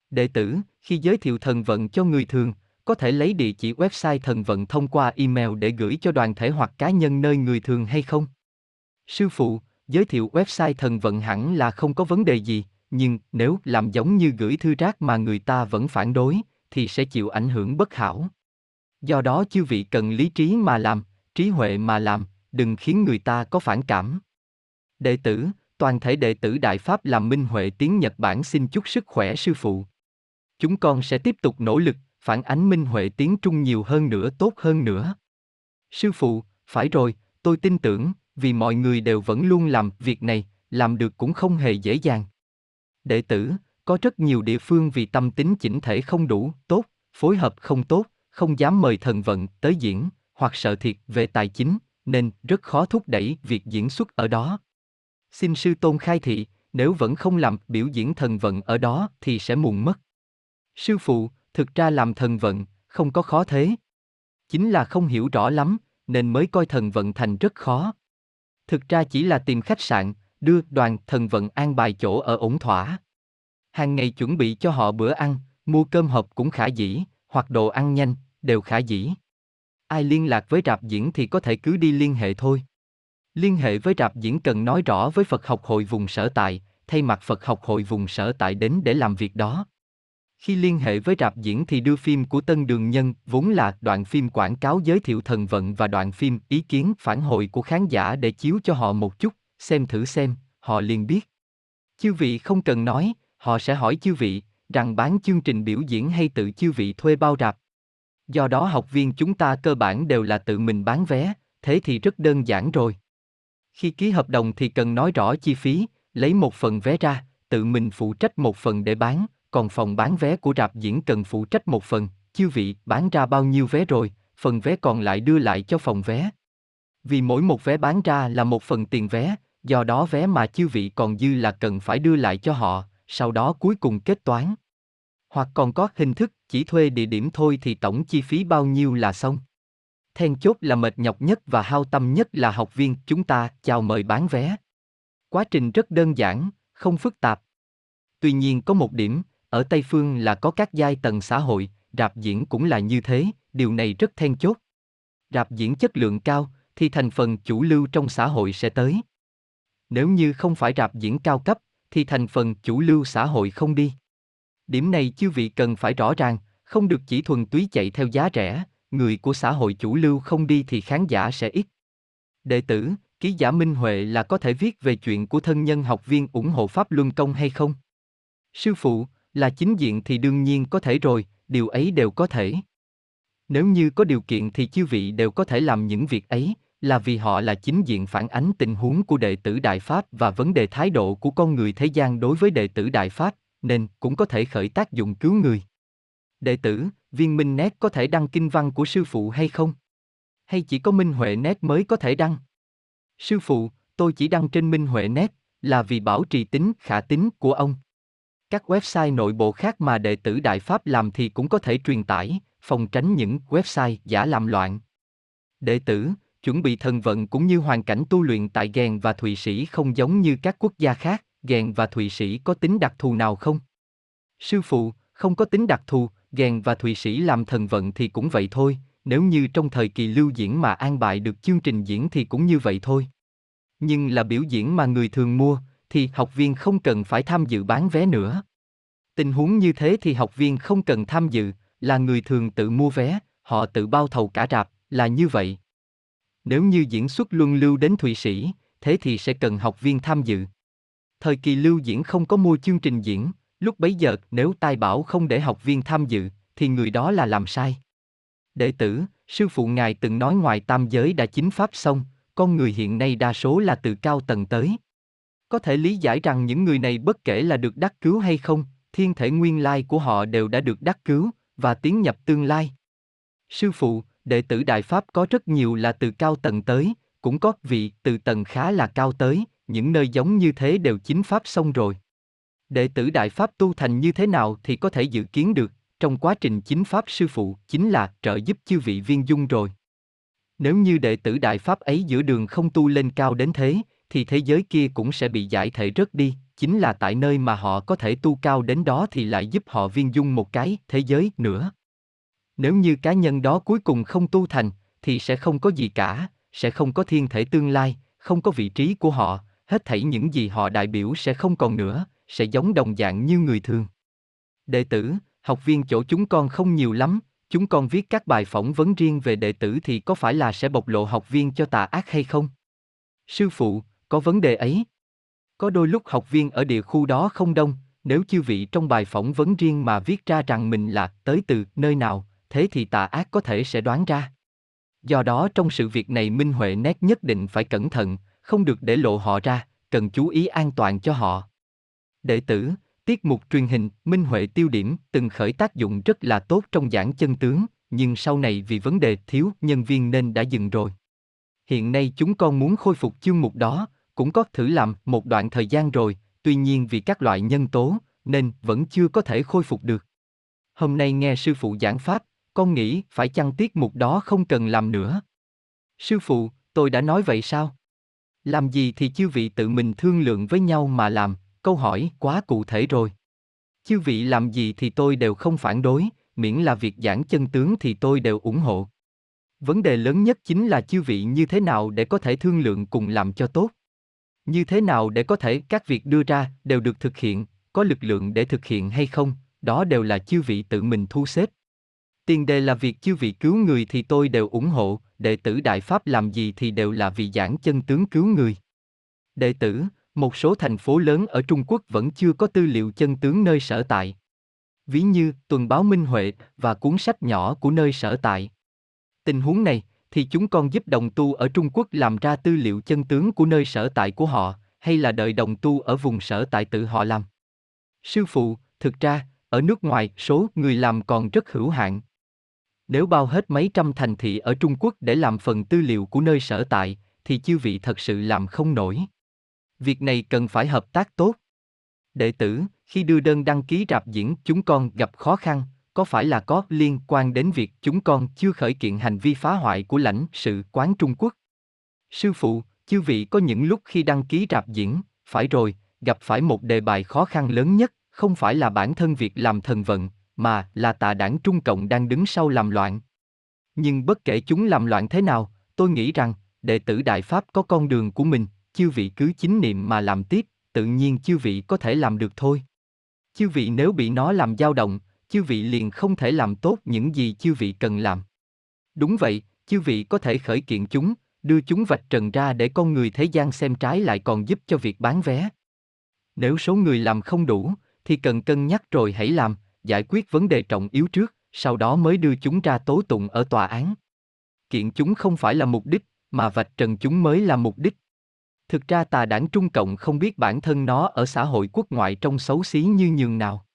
Đệ tử, khi giới thiệu thần vận cho người thường, có thể lấy địa chỉ website thần vận thông qua email để gửi cho đoàn thể hoặc cá nhân nơi người thường hay không? Sư phụ, giới thiệu website thần vận hẳn là không có vấn đề gì, nhưng nếu làm giống như gửi thư rác mà người ta vẫn phản đối, thì sẽ chịu ảnh hưởng bất hảo. Do đó chư vị cần lý trí mà làm, trí huệ mà làm, đừng khiến người ta có phản cảm. Đệ tử, toàn thể đệ tử Đại Pháp làm Minh Huệ tiếng Nhật Bản xin chúc sức khỏe sư phụ. Chúng con sẽ tiếp tục nỗ lực, phản ánh Minh Huệ tiếng Trung nhiều hơn nữa tốt hơn nữa. Sư phụ, phải rồi, tôi tin tưởng, vì mọi người đều vẫn luôn làm việc này, làm được cũng không hề dễ dàng. Đệ tử, có rất nhiều địa phương vì tâm tính chỉnh thể không đủ, tốt, phối hợp không tốt, không dám mời thần vận tới diễn, hoặc sợ thiệt về tài chính, nên rất khó thúc đẩy việc diễn xuất ở đó. Xin sư tôn khai thị, nếu vẫn không làm biểu diễn thần vận ở đó thì sẽ muộn mất. Sư phụ, thực ra làm thần vận, không có khó thế. Chính là không hiểu rõ lắm, nên mới coi thần vận thành rất khó. Thực ra chỉ là tìm khách sạn, đưa đoàn thần vận an bài chỗ ở ổn thỏa. Hàng ngày chuẩn bị cho họ bữa ăn, mua cơm hộp cũng khả dĩ, hoặc đồ ăn nhanh, đều khả dĩ. Ai liên lạc với rạp diễn thì có thể cứ đi liên hệ thôi. Liên hệ với rạp diễn cần nói rõ với Phật học hội vùng sở tại, thay mặt Phật học hội vùng sở tại đến để làm việc đó. Khi liên hệ với rạp diễn thì đưa phim của Tân Đường Nhân, vốn là đoạn phim quảng cáo giới thiệu thần vận và đoạn phim ý kiến phản hồi của khán giả để chiếu cho họ một chút, xem thử xem, họ liền biết. Chư vị không cần nói, họ sẽ hỏi chư vị, rằng bán chương trình biểu diễn hay tự chư vị thuê bao rạp. Do đó học viên chúng ta cơ bản đều là tự mình bán vé, thế thì rất đơn giản rồi. Khi ký hợp đồng thì cần nói rõ chi phí, lấy một phần vé ra, tự mình phụ trách một phần để bán, còn phòng bán vé của rạp diễn cần phụ trách một phần, chư vị bán ra bao nhiêu vé rồi, phần vé còn lại đưa lại cho phòng vé. Vì mỗi một vé bán ra là một phần tiền vé, do đó vé mà chư vị còn dư là cần phải đưa lại cho họ, sau đó cuối cùng kết toán. Hoặc còn có hình thức chỉ thuê địa điểm thôi thì tổng chi phí bao nhiêu là xong. Then chốt là mệt nhọc nhất và hao tâm nhất là học viên chúng ta chào mời bán vé. Quá trình rất đơn giản, không phức tạp. Tuy nhiên có một điểm, ở Tây Phương là có các giai tầng xã hội, rạp diễn cũng là như thế, điều này rất then chốt. Rạp diễn chất lượng cao, thì thành phần chủ lưu trong xã hội sẽ tới. Nếu như không phải rạp diễn cao cấp, thì thành phần chủ lưu xã hội không đi. Điểm này chư vị cần phải rõ ràng, không được chỉ thuần túy chạy theo giá rẻ, người của xã hội chủ lưu không đi thì khán giả sẽ ít. Đệ tử, ký giả Minh Huệ là có thể viết về chuyện của thân nhân học viên ủng hộ Pháp Luân Công hay không? Sư phụ, là chính diện thì đương nhiên có thể rồi, điều ấy đều có thể. Nếu như có điều kiện thì chư vị đều có thể làm những việc ấy, là vì họ là chính diện phản ánh tình huống của đệ tử Đại Pháp và vấn đề thái độ của con người thế gian đối với đệ tử Đại Pháp, nên cũng có thể khởi tác dụng cứu người. Đệ tử, viên minh nét có thể đăng kinh văn của sư phụ hay không? Hay chỉ có minh huệ nét mới có thể đăng? Sư phụ, tôi chỉ đăng trên minh huệ nét, là vì bảo trì tính khả tính của ông. Các website nội bộ khác mà đệ tử Đại Pháp làm thì cũng có thể truyền tải, phòng tránh những website giả làm loạn. Đệ tử, chuẩn bị thần vận cũng như hoàn cảnh tu luyện tại Gèn và Thụy Sĩ không giống như các quốc gia khác, Gèn và Thụy Sĩ có tính đặc thù nào không? Sư phụ, không có tính đặc thù, Gèn và Thụy Sĩ làm thần vận thì cũng vậy thôi, nếu như trong thời kỳ lưu diễn mà an bài được chương trình diễn thì cũng như vậy thôi. Nhưng là biểu diễn mà người thường mua, thì học viên không cần phải tham dự bán vé nữa. Tình huống như thế thì học viên không cần tham dự, là người thường tự mua vé, họ tự bao thầu cả rạp, là như vậy. Nếu như diễn xuất luân lưu đến Thụy Sĩ, thế thì sẽ cần học viên tham dự. Thời kỳ lưu diễn không có mua chương trình diễn, lúc bấy giờ nếu tai bảo không để học viên tham dự, thì người đó là làm sai. Đệ tử, sư phụ ngài từng nói ngoài tam giới đã chính pháp xong, con người hiện nay đa số là từ cao tầng tới. Có thể lý giải rằng những người này bất kể là được đắc cứu hay không, thiên thể nguyên lai của họ đều đã được đắc cứu, và tiến nhập tương lai. Sư phụ, đệ tử Đại Pháp có rất nhiều là từ cao tầng tới, cũng có vị từ tầng khá là cao tới, những nơi giống như thế đều chính Pháp xong rồi. Đệ tử Đại Pháp tu thành như thế nào thì có thể dự kiến được, trong quá trình chính Pháp sư phụ chính là trợ giúp chư vị viên dung rồi. Nếu như đệ tử Đại Pháp ấy giữa đường không tu lên cao đến thế, thì thế giới kia cũng sẽ bị giải thể rớt đi, chính là tại nơi mà họ có thể tu cao đến đó thì lại giúp họ viên dung một cái thế giới nữa. Nếu như cá nhân đó cuối cùng không tu thành, thì sẽ không có gì cả, sẽ không có thiên thể tương lai, không có vị trí của họ, hết thảy những gì họ đại biểu sẽ không còn nữa, sẽ giống đồng dạng như người thường. Đệ tử, học viên chỗ chúng con không nhiều lắm, chúng con viết các bài phỏng vấn riêng về đệ tử thì có phải là sẽ bộc lộ học viên cho tà ác hay không? Sư phụ, có vấn đề ấy. Có đôi lúc học viên ở địa khu đó không đông, nếu chư vị trong bài phỏng vấn riêng mà viết ra rằng mình là tới từ nơi nào, thế thì tà ác có thể sẽ đoán ra. Do đó trong sự việc này Minh Huệ nét nhất định phải cẩn thận, không được để lộ họ ra, cần chú ý an toàn cho họ. Đệ tử, tiết mục truyền hình Minh Huệ tiêu điểm từng khởi tác dụng rất là tốt trong giảng chân tướng, nhưng sau này vì vấn đề thiếu nhân viên nên đã dừng rồi. Hiện nay chúng con muốn khôi phục chương mục đó, cũng có thử làm một đoạn thời gian rồi, tuy nhiên vì các loại nhân tố, nên vẫn chưa có thể khôi phục được. Hôm nay nghe sư phụ giảng pháp, con nghĩ phải chăng tiết mục đó không cần làm nữa. Sư phụ, tôi đã nói vậy sao? Làm gì thì chư vị tự mình thương lượng với nhau mà làm, câu hỏi quá cụ thể rồi. Chư vị làm gì thì tôi đều không phản đối, miễn là việc giảng chân tướng thì tôi đều ủng hộ. Vấn đề lớn nhất chính là chư vị như thế nào để có thể thương lượng cùng làm cho tốt. Như thế nào để có thể các việc đưa ra đều được thực hiện, có lực lượng để thực hiện hay không, đó đều là chư vị tự mình thu xếp. Tiền đề là việc chư vị cứu người thì tôi đều ủng hộ, đệ tử Đại Pháp làm gì thì đều là vì giảng chân tướng cứu người. Đệ tử, một số thành phố lớn ở Trung Quốc vẫn chưa có tư liệu chân tướng nơi sở tại. Ví như tuần báo Minh Huệ và cuốn sách nhỏ của nơi sở tại. Tình huống này, thì chúng con giúp đồng tu ở Trung Quốc làm ra tư liệu chân tướng của nơi sở tại của họ, hay là đợi đồng tu ở vùng sở tại tự họ làm. Sư phụ, thực ra, ở nước ngoài số người làm còn rất hữu hạn. Nếu bao hết mấy trăm thành thị ở Trung Quốc để làm phần tư liệu của nơi sở tại, thì chư vị thật sự làm không nổi. Việc này cần phải hợp tác tốt. Đệ tử, khi đưa đơn đăng ký rạp diễn chúng con gặp khó khăn, có phải là có liên quan đến việc chúng con chưa khởi kiện hành vi phá hoại của lãnh sự quán Trung Quốc? Sư phụ, chư vị có những lúc khi đăng ký rạp diễn, phải rồi, gặp phải một đề bài khó khăn lớn nhất, không phải là bản thân việc làm thần vận, mà là tà đảng Trung Cộng đang đứng sau làm loạn. Nhưng bất kể chúng làm loạn thế nào, tôi nghĩ rằng, đệ tử Đại Pháp có con đường của mình, chư vị cứ chính niệm mà làm tiếp, tự nhiên chư vị có thể làm được thôi. Chư vị nếu bị nó làm dao động, chư vị liền không thể làm tốt những gì chư vị cần làm. Đúng vậy, chư vị có thể khởi kiện chúng, đưa chúng vạch trần ra để con người thế gian xem trái lại còn giúp cho việc bán vé. Nếu số người làm không đủ, thì cần cân nhắc rồi hãy làm, giải quyết vấn đề trọng yếu trước, sau đó mới đưa chúng ra tố tụng ở tòa án. Kiện chúng không phải là mục đích, mà vạch trần chúng mới là mục đích. Thực ra tà đảng Trung Cộng không biết bản thân nó ở xã hội quốc ngoại trong xấu xí như nhường nào.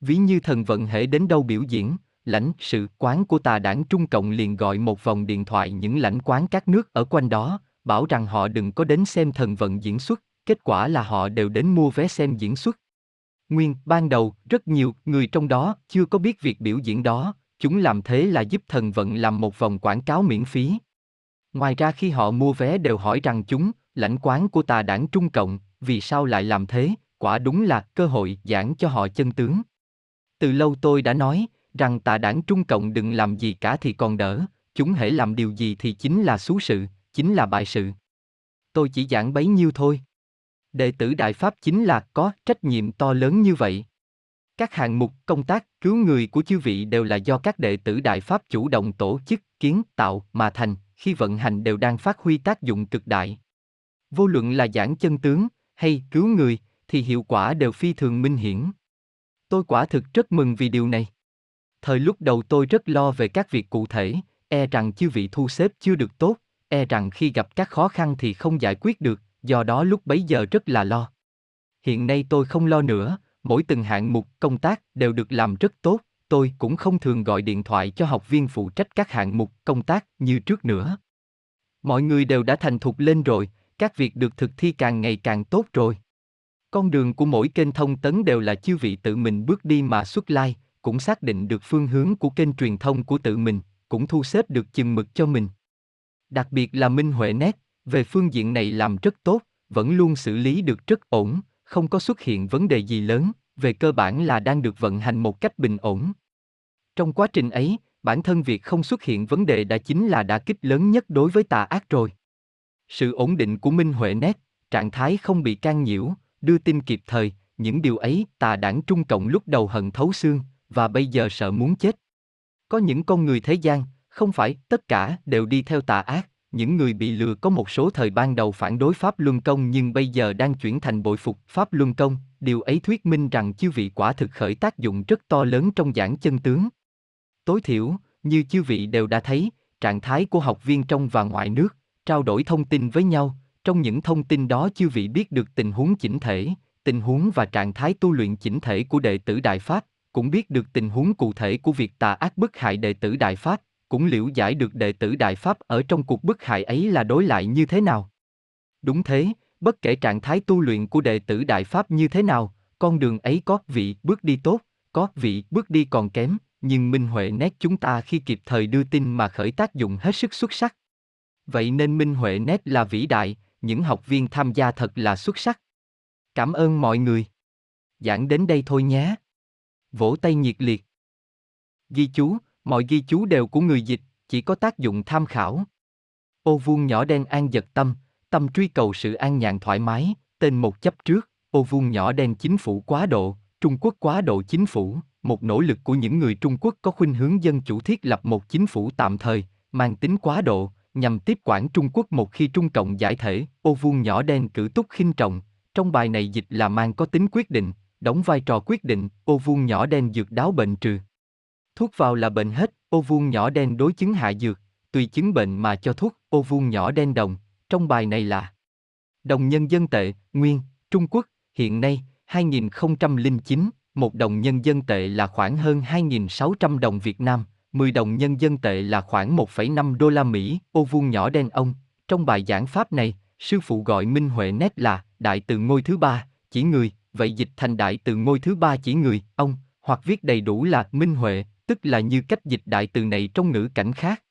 Ví như thần vận hệ đến đâu biểu diễn, lãnh sự quán của tà đảng Trung Cộng liền gọi một vòng điện thoại những lãnh quán các nước ở quanh đó, bảo rằng họ đừng có đến xem thần vận diễn xuất, kết quả là họ đều đến mua vé xem diễn xuất. Nguyên, ban đầu, rất nhiều người trong đó chưa có biết việc biểu diễn đó, chúng làm thế là giúp thần vận làm một vòng quảng cáo miễn phí. Ngoài ra khi họ mua vé đều hỏi rằng chúng, lãnh quán của tà đảng Trung Cộng, vì sao lại làm thế, quả đúng là cơ hội giảng cho họ chân tướng. Từ lâu tôi đã nói, rằng tà đảng Trung Cộng đừng làm gì cả thì còn đỡ, chúng hễ làm điều gì thì chính là xú sự, chính là bại sự. Tôi chỉ giảng bấy nhiêu thôi. Đệ tử Đại Pháp chính là có trách nhiệm to lớn như vậy. Các hạng mục công tác cứu người của chư vị đều là do các đệ tử Đại Pháp chủ động tổ chức, kiến tạo mà thành, khi vận hành đều đang phát huy tác dụng cực đại. Vô luận là giảng chân tướng hay cứu người thì hiệu quả đều phi thường minh hiển. Tôi quả thực rất mừng vì điều này. Thời lúc đầu tôi rất lo về các việc cụ thể, e rằng chư vị thu xếp chưa được tốt, e rằng khi gặp các khó khăn thì không giải quyết được, do đó lúc bấy giờ rất là lo. Hiện nay tôi không lo nữa, mỗi từng hạng mục công tác đều được làm rất tốt, tôi cũng không thường gọi điện thoại cho học viên phụ trách các hạng mục công tác như trước nữa. Mọi người đều đã thành thục lên rồi, các việc được thực thi càng ngày càng tốt rồi. Con đường của mỗi kênh thông tấn đều là chư vị tự mình bước đi mà xuất lai, cũng xác định được phương hướng của kênh truyền thông của tự mình, cũng thu xếp được chừng mực cho mình. Đặc biệt là Minh Huệ Nét, về phương diện này làm rất tốt, vẫn luôn xử lý được rất ổn, không có xuất hiện vấn đề gì lớn, về cơ bản là đang được vận hành một cách bình ổn. Trong quá trình ấy, bản thân việc không xuất hiện vấn đề đã chính là đả kích lớn nhất đối với tà ác rồi. Sự ổn định của Minh Huệ Nét, trạng thái không bị can nhiễu, đưa tin kịp thời, những điều ấy tà đảng Trung Cộng lúc đầu hận thấu xương, và bây giờ sợ muốn chết. Có những con người thế gian, không phải tất cả đều đi theo tà ác, những người bị lừa có một số thời ban đầu phản đối Pháp Luân Công nhưng bây giờ đang chuyển thành bội phục Pháp Luân Công, điều ấy thuyết minh rằng chư vị quả thực khởi tác dụng rất to lớn trong giảng chân tướng. Tối thiểu, như chư vị đều đã thấy, trạng thái của học viên trong và ngoài nước, trao đổi thông tin với nhau, trong những thông tin đó chư vị biết được tình huống chỉnh thể, tình huống và trạng thái tu luyện chỉnh thể của đệ tử Đại Pháp, cũng biết được tình huống cụ thể của việc tà ác bức hại đệ tử Đại Pháp, cũng liễu giải được đệ tử Đại Pháp ở trong cuộc bức hại ấy là đối lại như thế nào. Đúng thế, bất kể trạng thái tu luyện của đệ tử Đại Pháp như thế nào, con đường ấy có vị bước đi tốt, có vị bước đi còn kém, nhưng Minh Huệ nét chúng ta khi kịp thời đưa tin mà khởi tác dụng hết sức xuất sắc. Vậy nên Minh Huệ nét là vĩ đại, những học viên tham gia thật là xuất sắc. Cảm ơn mọi người. Giảng đến đây thôi nhé. Vỗ tay nhiệt liệt. Ghi chú, mọi ghi chú đều của người dịch, chỉ có tác dụng tham khảo. Ô vuông nhỏ đen an giật tâm, tâm truy cầu sự an nhàn thoải mái, tên một chấp trước, ô vuông nhỏ đen chính phủ quá độ, Trung Quốc quá độ chính phủ, một nỗ lực của những người Trung Quốc có khuynh hướng dân chủ thiết lập một chính phủ tạm thời, mang tính quá độ, nhằm tiếp quản Trung Quốc một khi Trung Cộng giải thể, ô vuông nhỏ đen cử túc khinh trọng. Trong bài này dịch là mang có tính quyết định, đóng vai trò quyết định, ô vuông nhỏ đen dược đáo bệnh trừ. Thuốc vào là bệnh hết, ô vuông nhỏ đen đối chứng hạ dược, tùy chứng bệnh mà cho thuốc, ô vuông nhỏ đen đồng. Trong bài này là Đồng nhân dân tệ, nguyên, Trung Quốc, hiện nay, 2009, một đồng nhân dân tệ là khoảng hơn 2.600 đồng Việt Nam, 10 đồng nhân dân tệ là khoảng 1,5 đô la Mỹ, ô vuông nhỏ đen ông. Trong bài giảng pháp này, sư phụ gọi Minh Huệ nét là đại từ ngôi thứ ba, chỉ người, vậy dịch thành đại từ ngôi thứ ba chỉ người, ông, hoặc viết đầy đủ là Minh Huệ, tức là như cách dịch đại từ này trong ngữ cảnh khác.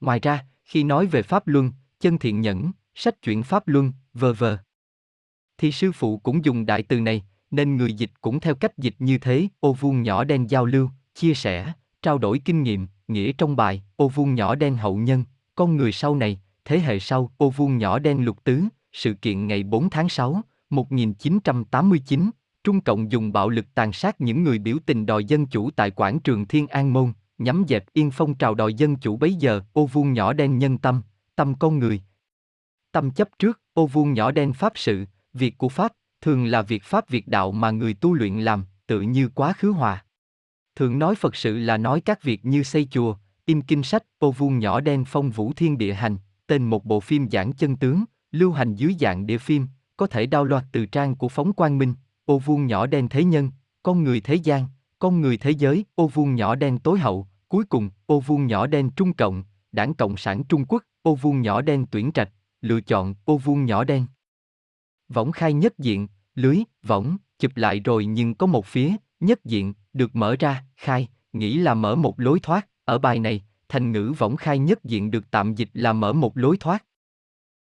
Ngoài ra, khi nói về Pháp Luân, chân thiện nhẫn, sách chuyển Pháp Luân, vờ vờ. Thì sư phụ cũng dùng đại từ này, nên người dịch cũng theo cách dịch như thế, ô vuông nhỏ đen giao lưu, chia sẻ, trao đổi kinh nghiệm, nghĩa trong bài, ô vuông nhỏ đen hậu nhân, con người sau này, thế hệ sau, ô vuông nhỏ đen lục tứ, sự kiện ngày 4 tháng 6, 1989, Trung Cộng dùng bạo lực tàn sát những người biểu tình đòi dân chủ tại quảng trường Thiên An Môn, nhắm dẹp yên phong trào đòi dân chủ bấy giờ, ô vuông nhỏ đen nhân tâm, tâm con người. Tâm chấp trước, ô vuông nhỏ đen pháp sự, việc của Pháp, thường là việc Pháp việc đạo mà người tu luyện làm, tự như quá khứ hòa. Thường nói Phật sự là nói các việc như xây chùa, im kinh sách, ô vuông nhỏ đen phong vũ thiên địa hành, tên một bộ phim giảng chân tướng, lưu hành dưới dạng địa phim, có thể download từ trang của phóng quang minh, ô vuông nhỏ đen thế nhân, con người thế gian, con người thế giới, ô vuông nhỏ đen tối hậu, cuối cùng, ô vuông nhỏ đen trung cộng, đảng Cộng sản Trung Quốc, ô vuông nhỏ đen tuyển trạch, lựa chọn ô vuông nhỏ đen. Võng khai nhất diện, lưới, võng, chụp lại rồi nhưng có một phía, nhất diện, được mở ra, khai, nghĩ là mở một lối thoát, ở bài này, thành ngữ võng khai nhất diện được tạm dịch là mở một lối thoát.